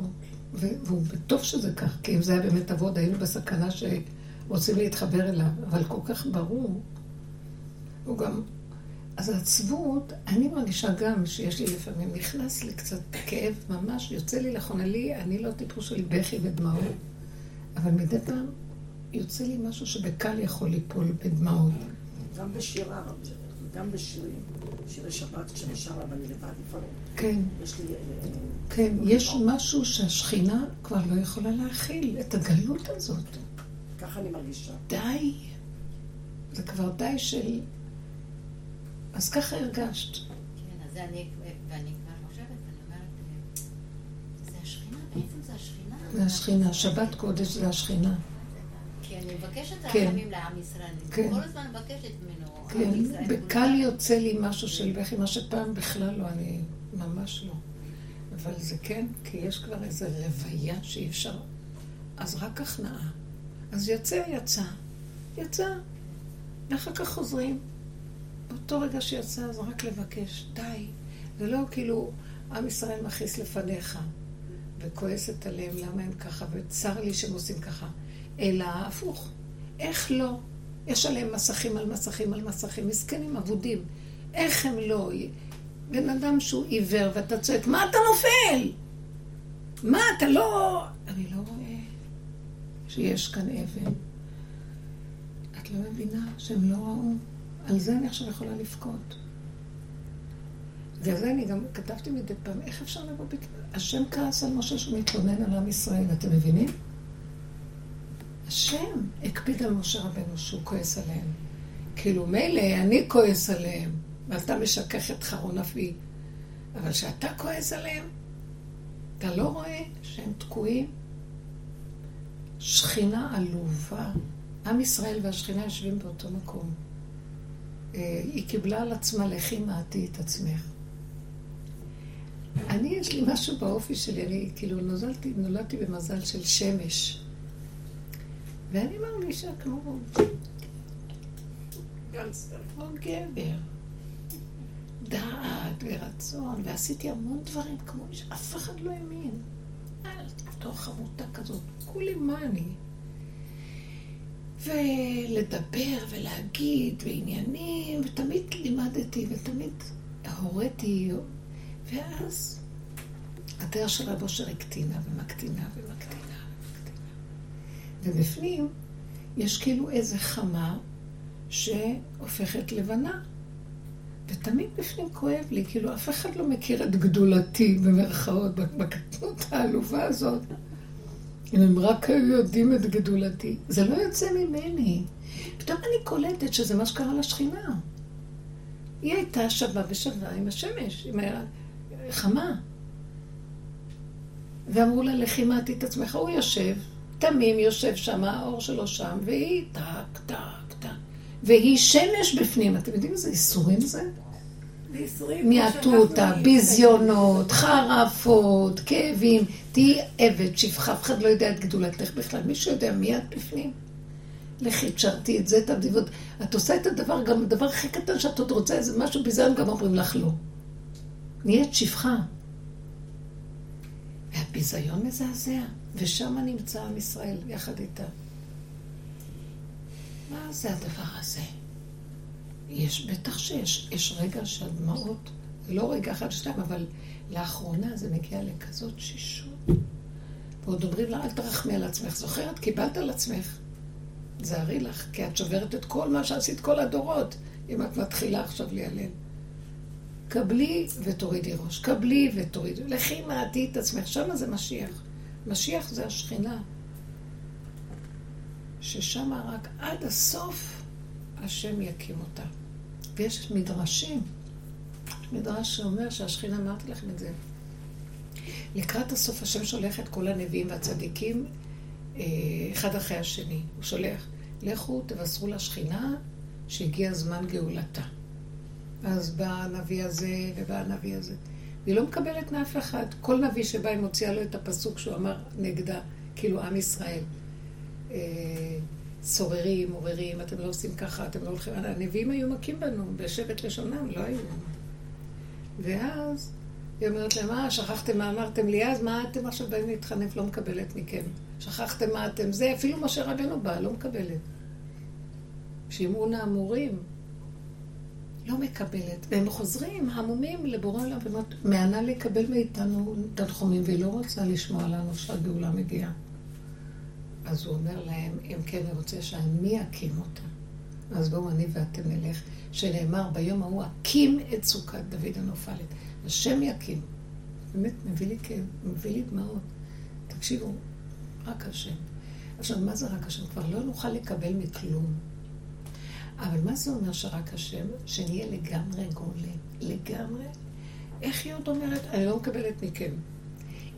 והוא טוב שזה כך, כי אם זה היה במיטבו, עוד היינו בסכנה שרוצים להתחבר אליו, אבל כל כך ברור. הוא גם... אז העצבות, אני מרגישה גם שיש לי לפעמים, נכנס לי קצת כאב ממש, יוצא לי לאחרונה לי, אני לא טיפוס של בכי ודמעות, אבל מדי פעם יוצא לי משהו שבקל יכול ליפול בדמעות. גם בשירה, גם בשירים, שירי שבת, כשאני שרה ואני לבד לפעמים, כן, יש לי... אה, כן, יש משהו שהשכינה כבר לא יכולה להכיל, את הגלות הזאת. ככה אני מרגישה. די. זה כבר די של... אז ככה הרגשת. כן, אז זה אני, ואני כבר חושבת, אני אומרת, אה, זה השכינה, בעצם זה השכינה. זה השכינה, שבת קודש זה השכינה. כי אני מבקשת כן. רחמים לעם ישראל. כן. כל הזמן מבקשת ממנו. כן, בקל יוצא לי משהו של בכי, מה שפעם בכלל לא, אני ממש לא. אבל זה כן, כי יש כבר איזו רוויה שאי אפשר... אז רק הכנעה. אז יוצא, יצא. יצא. ואחר כך חוזרים. באותו רגע שיצא, אז רק לבקש, די. זה לא כאילו עם ישראל מכעיס לפניך, וכועסת עליהם למה הם ככה, וצר לי שהם עושים ככה. אלא הפוך. איך לא? יש עליהם מסכים על מסכים על מסכים, מסכנים אבודים. איך הם לא? בן אדם שהוא עיוור ואתה צועק, מה אתה נופל? מה, אתה לא... אני לא רואה שיש כאן אבן. את לא מבינה שהם לא ראו? על זה אני עכשיו יכולה לבכות. בגלל זה אני גם כתבתי מדי פעם, איך אפשר לבוא בק... השם כעס על משה שהוא מתלונן על עם ישראל, אתם מבינים? השם הקפיד על משה רבנו שהוא כועס עליהם. כאילו, מילא אני כועס עליהם, ואתה משכך את חרון אבי, אבל כשאתה כועס עליהם, אתה לא רואה שהם תקועים? שכינה עלובה. עם ישראל והשכינה יושבים באותו מקום. אה, היא קיבלה על עצמה, לכי מעטי את עצמך. אני, יש לי משהו באופי שלי, אני כאילו נולדתי, נולדתי במזל של שמש. ואני מרגישה כמו, כמו גבר. דעת ורצון, ועשיתי המון דברים כמו שאף אחד לא האמין. אל תוך עמותה כזאת, כולי מה אני. ולדבר ולהגיד ועניינים, ותמיד לימדתי ותמיד הוריתי, ואז הדרך של רב אושר הקטינה ומקטינה ומקטינה ומקטינה. ובפנים יש כאילו איזה חמה שהופכת לבנה. ותמיד בפנים כואב לי, כאילו אף אחד לא מכיר את גדולתי במרכאות, בקטנות העלובה הזאת. אם הם רק היו יודעים את גדולתי. זה לא יוצא ממני. פתאום אני קולטת שזה מה שקרה לשכינה. היא הייתה שווה ושווה עם השמש, עם החמה. ואמרו לה, לכי מעטי את עצמך. הוא יושב, תמים יושב שם, האור שלו שם, והיא טק, טק, טק. והיא שמש בפנים. אתם יודעים איזה איסורים זה? מיעטו אותה, ביזיונות, חרפות, כאבים. תהיי עבד, שפחה, אף אחד לא יודע את גדולתך בכלל. מישהו יודע מי את בפנים? לכי תשרתי את זה, תעבדי ועוד. את עושה את הדבר, גם הדבר הכי קטן שאת עוד רוצה, איזה משהו ביזיון, גם אומרים לך לא. נהיית שפחה. והביזיון מזעזע, ושם נמצא עם ישראל, יחד איתה. מה זה הדבר הזה? יש, בטח שיש, יש רגע של דמעות, זה לא רגע אחד, שתיים, אבל לאחרונה זה מגיע לכזאת שישות. ועוד אומרים לה, אל תרחמי על עצמך. זוכרת? קיבלת על עצמך. תזהרי לך, כי את שוברת את כל מה שעשית כל הדורות, אם את מתחילה עכשיו להיעלם. קבלי ותורידי ראש, קבלי ותורידי, לכי מעטי את עצמך, שמה זה משיח. משיח זה השכינה, ששמה רק עד הסוף השם יקים אותה. ויש מדרשים, מדרש שאומר שהשכינה, אמרתי לכם את זה, לקראת הסוף השם שולח את כל הנביאים והצדיקים אה, אחד אחרי השני. הוא שולח, לכו תבשרו לשכינה שהגיע זמן גאולתה. אז בא הנביא הזה ובא הנביא הזה. והיא לא מקבלת מאף אחד. כל נביא שבא, היא מוציאה לו את הפסוק שהוא אמר נגדה, כאילו עם ישראל. אה, סוררים, עוררים, אתם לא עושים ככה, אתם לא הולכים... הנביאים היו מכים בנו, בשבט לשונם, לא היו. ואז היא אומרת להם, מה, שכחתם מה אמרתם לי אז? מה אתם עכשיו באים להתחנף? לא מקבלת מכם. שכחתם מה אתם זה? אפילו משה רבנו בא, לא מקבלת. שימעון האמורים, לא מקבלת. והם חוזרים, המומים לבורא עולם, ואומרת, מענה לקבל מאיתנו תנחומים, והיא לא רוצה לשמוע לנו שהגאולה מגיעה. אז הוא אומר להם, אם כן, אני רוצה שאני אקים אותה. אז בואו אני ואתם נלך, שנאמר ביום ההוא, אקים את סוכת דוד הנופלת. השם יקים. באמת, מביא לי כאב, מביא לי דמעות. תקשיבו, רק השם. עכשיו, מה זה רק השם? כבר לא נוכל לקבל מכלום. אבל מה זה אומר שרק השם? שנהיה לגמרי גולים. לגמרי. איך היא עוד אומרת? אני לא מקבלת מכם.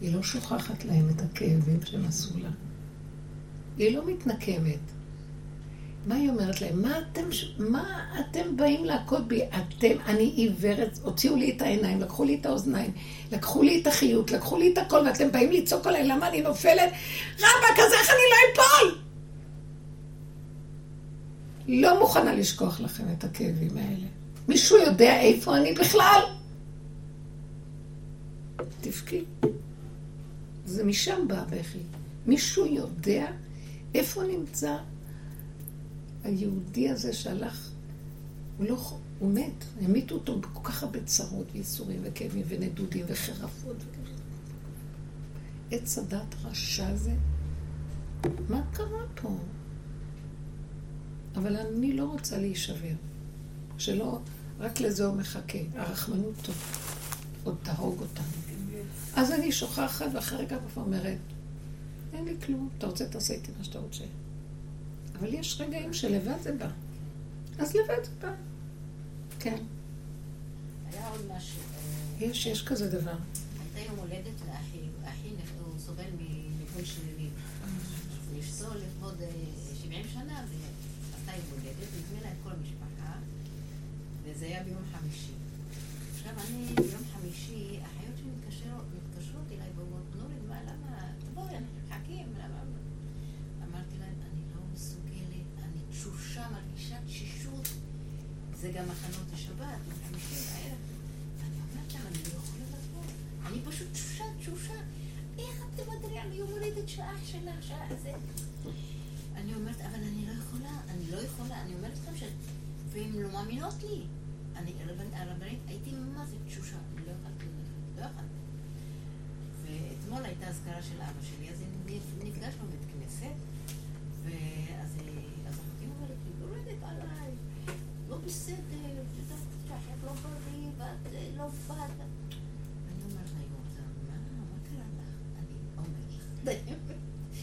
היא לא שוכחת להם את הכאבים שהם עשו לה. היא לא מתנקמת. מה היא אומרת להם? מה אתם, מה אתם באים להכות בי? אתם, אני עיוורת, הוציאו לי את העיניים, לקחו לי את האוזניים, לקחו לי את החיות, לקחו לי את הכל, ואתם באים לצעוק עליי, למה אני נופלת? רבאק, אז איך אני לא אפול? לא מוכנה לשכוח לכם את הכאבים האלה. מישהו יודע איפה אני בכלל? תבכי. זה משם בא הבכי. מישהו יודע איפה נמצא היהודי הזה שהלך, הוא לא, הוא מת, המיתו אותו בכל כך הרבה צרות וייסורים וכאבים ונדודים וחרפות. עץ הדת רשע זה, מה קרה פה? אבל אני לא רוצה להישבר. שלא, רק לזה הוא מחכה. הרחמנות טוב, עוד תהרוג אותנו. אז אני שוכחת, ואחרי רגע אומרת, אין לי כלום, אתה רוצה, תעשה איתי מה שאתה רוצה. אבל יש רגעים שלבד זה בא. אז לבד זה בא. כן. היה עוד משהו. אה, יש, יש כזה דבר. הייתה יום הולדת לאחי, אחי הוא סובל מניוון שלילי. אשתו לכבוד 70 אה, שנה, ועשתה יום הולדת, והזמינה את כל המשפחה, וזה היה ביום חמישי. עכשיו אני, ביום חמישי, האחיות שלי מתקשרות אליי ואומרות, נו, למה, תבואי, אנחנו מחכים, למה... אמרתי להם, אני לא מסוגלת, אני תשושה, מרגישה תשישות. זה גם מחנות השבת, חמישי בערב. ואני אומרת להם, אני לא יכולה לבוא. אני פשוט תשושה, תשושה. איך את תוותרי על יום הולדת של אח שלך, שעה זה? אני אומרת, אבל אני לא יכולה, אני לא יכולה. אני אומרת לכם ש... והן לא מאמינות לי. אני, הרבנית, הייתי זה תשושה, אני לא יכולתי ללכת, לא יכולתי. ואתמול הייתה אזכרה של אבא שלי, אז נפגשנו בבית כנסת, ואז אחותי אומרת לי, יורדת עליי, לא בסדר, את יודעת, שחר לא בריא, ואת לא באת. אני אומרת לה, יורדה, מה, קרה לך? אני אומרת לך,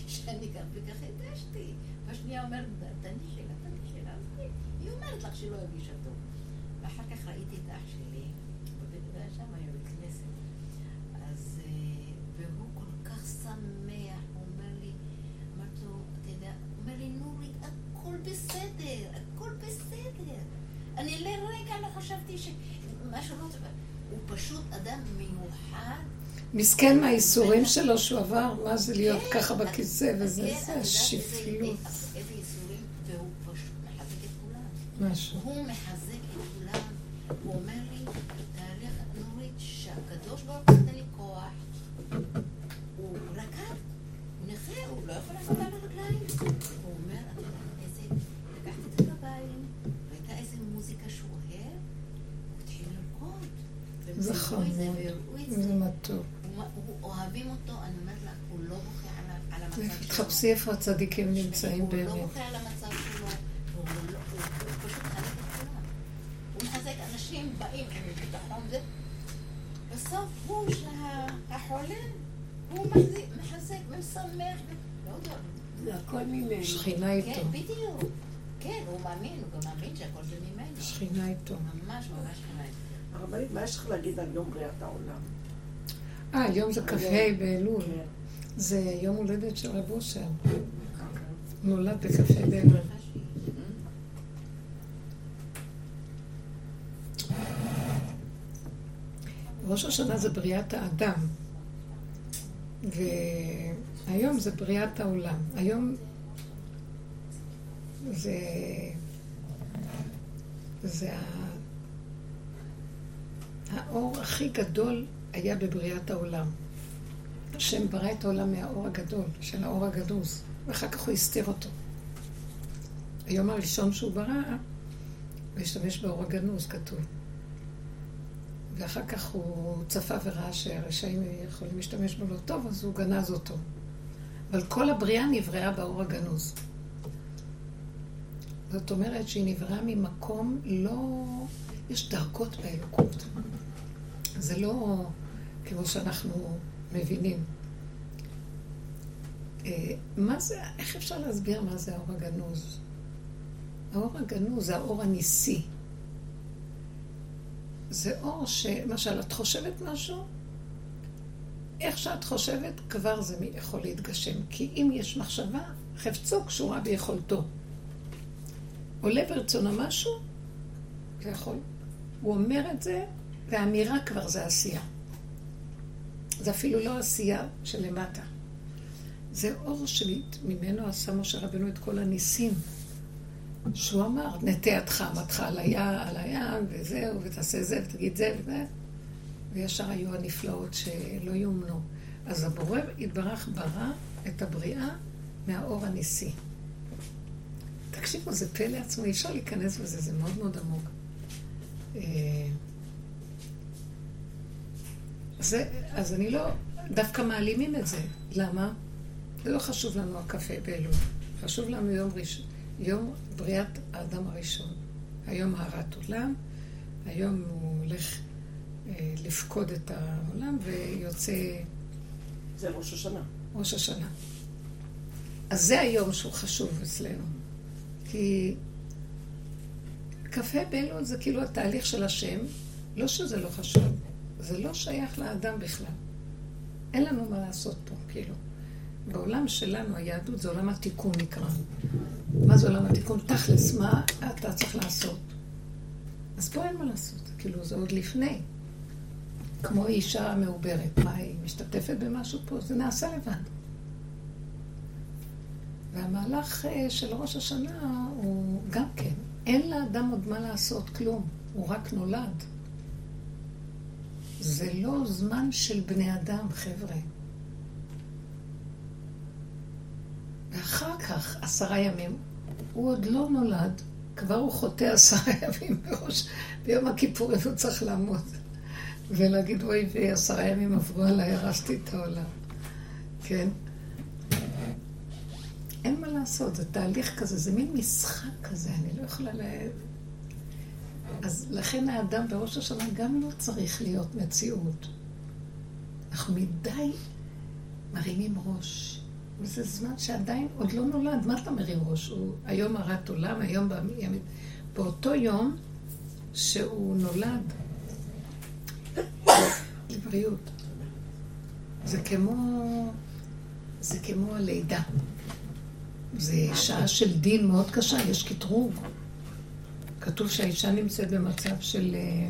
שאני גם וכך הגשתי. והשנייה אומרת, תניחי לה, תניחי לה, היא אומרת לך שלא הרגישה טוב. ואחר כך ראיתי את אח שלי, בבית שם היה בית כנסת, אז, והוא כל כך שמח, אני לרגע לא חשבתי ש... משהו לא טוב. הוא פשוט אדם מיוחד. מסכן מהייסורים שלו שהוא עבר, מה זה להיות כן, ככה בכיסא כן, וזה, יודעת זה השפלות. איזה ייסורים, והוא פשוט מחזק את כולם. משהו. הוא מחזק את כולם. הוא אומר לי, תהליך נורית, שהקדוש ברוך הוא נותן לי כוח. הוא רקד, נכה, הוא לא יכול לעשות על הרגליים. הוא אומר, את יודעת איזה, לקחתי את הקביים, והייתה איזה מוזיקה שהוא אוהב, הוא התחיל לרקוד. והם זה. מתוק. אוהבים אותו, אני אומרת לך, הוא לא בוכה על המצב שלו. תחפשי איפה הצדיקים נמצאים הוא לא באמת. בוכה על המצב שלו, הוא לא- הוא פשוט מחזק את כולם. הוא מחזק אנשים, באים עם ביטחון. בסוף הוא שהחולה, הוא מחזק ומשמח. לא יודע. זה הכל ממנו. שכינה איתו. כן, בדיוק. כן, הוא מאמין, הוא גם מאמין שהכל זה ממנו. שכינה איתו. ממש ממש ממש. הרבנית, מה יש לך להגיד על יום בריאת העולם? אה, היום זה כ"ה באלול. כן. זה יום הולדת של רב אושר. נולד בכ"ה באלול. ראש השנה זה בריאת האדם, והיום זה בריאת העולם. היום זה... זה. האור הכי גדול היה בבריאת העולם. השם ברא את העולם מהאור הגדול, של האור הגדוז, ואחר כך הוא הסתיר אותו. היום הראשון שהוא ברא, הוא השתמש באור הגנוז, כתוב. ואחר כך הוא צפה וראה שהרשעים יכולים להשתמש בו לא טוב, אז הוא גנז אותו. אבל כל הבריאה נבראה באור הגנוז. זאת אומרת שהיא נבראה ממקום לא... יש דרגות באלוקות. זה לא כמו שאנחנו מבינים. אה, מה זה, איך אפשר להסביר מה זה האור הגנוז? האור הגנוז זה האור הניסי. זה אור שלמשל, את חושבת משהו, איך שאת חושבת, כבר זה יכול להתגשם. כי אם יש מחשבה, חפצו קשורה ביכולתו. עולה ברצונו משהו, זה יכול. הוא אומר את זה, והאמירה כבר זה עשייה. זה אפילו לא עשייה שלמטה. זה אור שממנו עשה משה רבנו את כל הניסים. שהוא אמר, נטה ידך, עמדך על הים, על הים, וזהו, ותעשה זה, ותגיד זה וזה. וישר היו הנפלאות שלא יאומנו. אז הבורא יתברך ברא את הבריאה מהאור הניסי. תקשיבו, זה פלא עצמו, אי אפשר להיכנס בזה, זה מאוד מאוד עמוק. זה, אז אני לא, דווקא מעלימים את זה. למה? זה לא חשוב לנו הקפה באלול. חשוב לנו יום ראשון, יום בריאת האדם הראשון. היום הארת עולם, היום הוא הולך אה, לפקוד את העולם ויוצא זה ראש השנה. ראש השנה. אז זה היום שהוא חשוב אצלנו. כי קפה באלול זה כאילו התהליך של השם, לא שזה לא חשוב, זה לא שייך לאדם בכלל. אין לנו מה לעשות פה, כאילו. בעולם שלנו, היהדות זה עולם התיקון נקרא. מה זה עולם התיקון? תכלס, מה אתה צריך לעשות? אז פה אין מה לעשות, כאילו זה עוד לפני. כמו אישה מעוברת, מה היא משתתפת במשהו פה? זה נעשה לבד. והמהלך אה, של ראש השנה הוא גם כן, אין לאדם עוד מה לעשות כלום, הוא רק נולד. זה לא זמן של בני אדם, חבר'ה. ואחר כך, עשרה ימים, הוא עוד לא נולד, כבר הוא חוטא עשרה ימים בראש, ביום הכיפורים הוא צריך לעמוד ולהגיד, אוי ויי, עשרה ימים עברו עליי, הרסתי את העולם. כן? אין מה לעשות, זה תהליך כזה, זה מין משחק כזה, אני לא יכולה ל... אז לכן האדם בראש השנה גם לא צריך להיות מציאות. אנחנו מדי מרימים ראש. וזה זמן שעדיין עוד לא נולד. מה אתה מרים ראש? הוא היום הרת עולם, היום בימים... באותו יום שהוא נולד, לבריאות. זה כמו... זה כמו הלידה. זה שעה של דין מאוד קשה, יש קטרוג. כתוב שהאישה נמצאת במצב של... אה,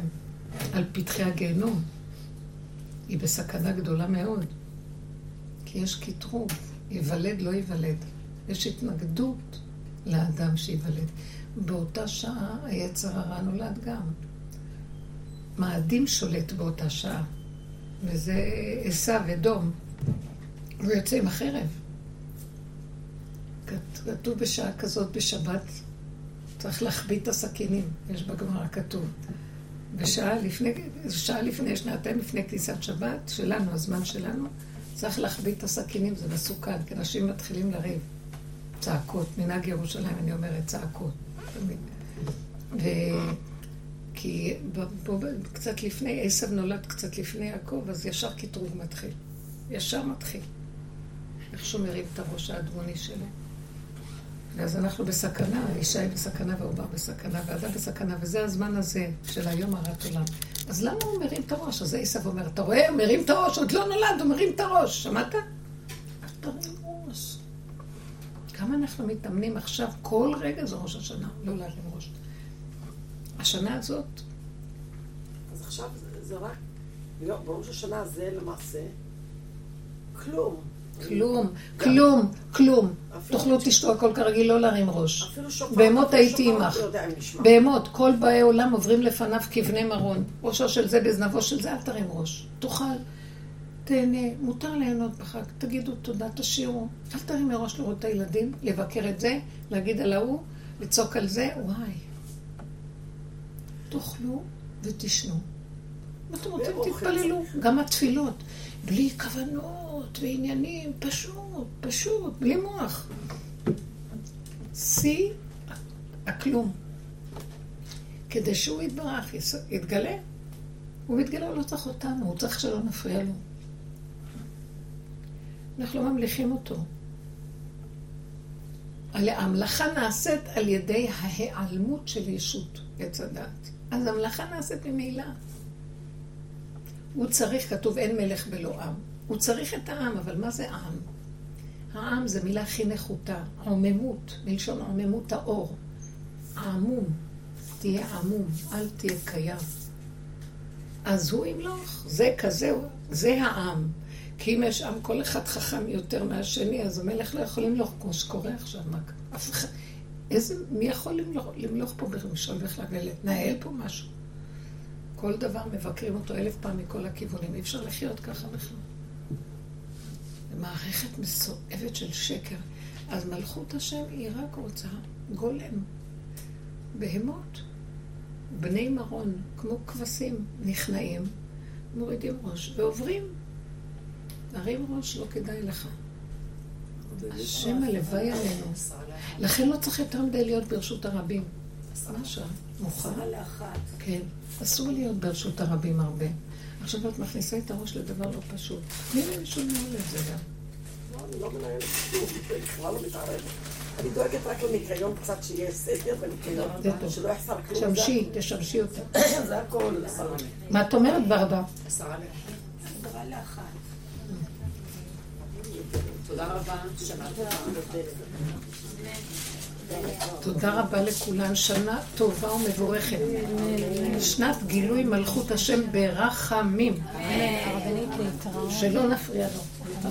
על פתחי הגיהנום. היא בסכנה גדולה מאוד. כי יש קטרוג, ייוולד, לא ייוולד. יש התנגדות לאדם שייוולד. באותה שעה היצר הרע נולד גם. מאדים שולט באותה שעה, וזה עשיו אדום. הוא יוצא עם החרב. כתוב בשעה כזאת בשבת, צריך להחביא את הסכינים, יש בגמרא כתוב. בשעה לפני, שעה לפני, שנתיים לפני כניסת שבת, שלנו, הזמן שלנו, צריך להחביא את הסכינים, זה מסוכן, כי אנשים מתחילים לריב. צעקות, מנהג ירושלים, אני אומרת, צעקות. ו... כי פה קצת לפני, עשב נולד קצת לפני יעקב, אז ישר קטרוג מתחיל. ישר מתחיל. איך שהוא מרים את הראש האדמוני שלו. ואז אנחנו בסכנה, האישה היא בסכנה והעובר בסכנה, והאדם בסכנה, וזה הזמן הזה של היום הרת עולם. אז למה הוא מרים את הראש? אז עשב אומר, אתה רואה? הוא מרים את הראש, עוד לא נולד, הוא מרים את הראש. שמעת? אל תרים ראש. כמה אנחנו מתאמנים עכשיו, כל רגע זה ראש השנה, לא להרים ראש. השנה הזאת... אז עכשיו זה, זה רק, בראש השנה הזה למעשה, כלום. כלום, כלום, כלום. תאכלו, תשתו הכל כרגיל, לא להרים ראש. בהמות הייתי עמך. בהמות, כל באי עולם עוברים לפניו כבני מרון. ראשו של זה בזנבו של זה, אל תרים ראש. תאכל, תהנה, מותר ליהנות בחג. תגידו תודה, תשאירו. אל תרים מראש לראות את הילדים, לבקר את זה, להגיד על ההוא, לצעוק על זה, וואי. תאכלו ותשנו. אם אתם רוצים, תתפללו. גם התפילות. בלי כוונות ועניינים, פשוט, פשוט, בלי מוח. שיא הכלום. כדי שהוא יתברך, יתגלה. הוא מתגלה, הוא לא צריך אותנו, הוא צריך שלא נפריע לו. אנחנו לא ממליכים אותו. המלאכה נעשית על ידי ההיעלמות של ישות עץ הדת. אז המלאכה נעשית ממילא. הוא צריך, כתוב אין מלך בלא עם. הוא צריך את העם, אבל מה זה עם? העם זה מילה הכי נחותה, עוממות, מלשון עוממות האור. עמום, תהיה עמום, אל תהיה קיים. אז הוא ימלוך, זה כזה, זה העם. כי אם יש עם כל אחד חכם יותר מהשני, אז המלך לא יכול למלוך כמו שקורה עכשיו. מה, אף אחד, איזה, מי יכול למלוך, למלוך פה במשול בכלל ולנהל פה משהו? כל דבר מבקרים אותו אלף פעם מכל הכיוונים, אי אפשר לחיות ככה בכלל. מערכת מסואבת של שקר. אז מלכות השם היא רק רוצה גולם. בהמות, בני מרון, כמו כבשים, נכנעים, מורידים ראש ועוברים. להרים ראש לא כדאי לך. השם הלוואי עלינו. לכן לא צריך יותר מדי להיות ברשות הרבים. מה השעה? מוכן? כן. אסור להיות ברשות הרבים הרבה. עכשיו את מכניסה את הראש לדבר לא פשוט. תני לי מישהו לנהל את זה גם. לא, אני לא מנהלת כלום, אני בכלל לא מתערבת. אני דואגת רק לניקיון קצת שיהיה סדר וניקיון, שלא יחסר כלום. שמשי, תשמשי אותה. זה הכל. מה את אומרת, ורדה? עשרה לאחת. תודה רבה, שנה טובה. תודה רבה לכולן, שנה טובה ומבורכת. שנת גילוי מלכות השם ברחמים. שלא נפריע לו.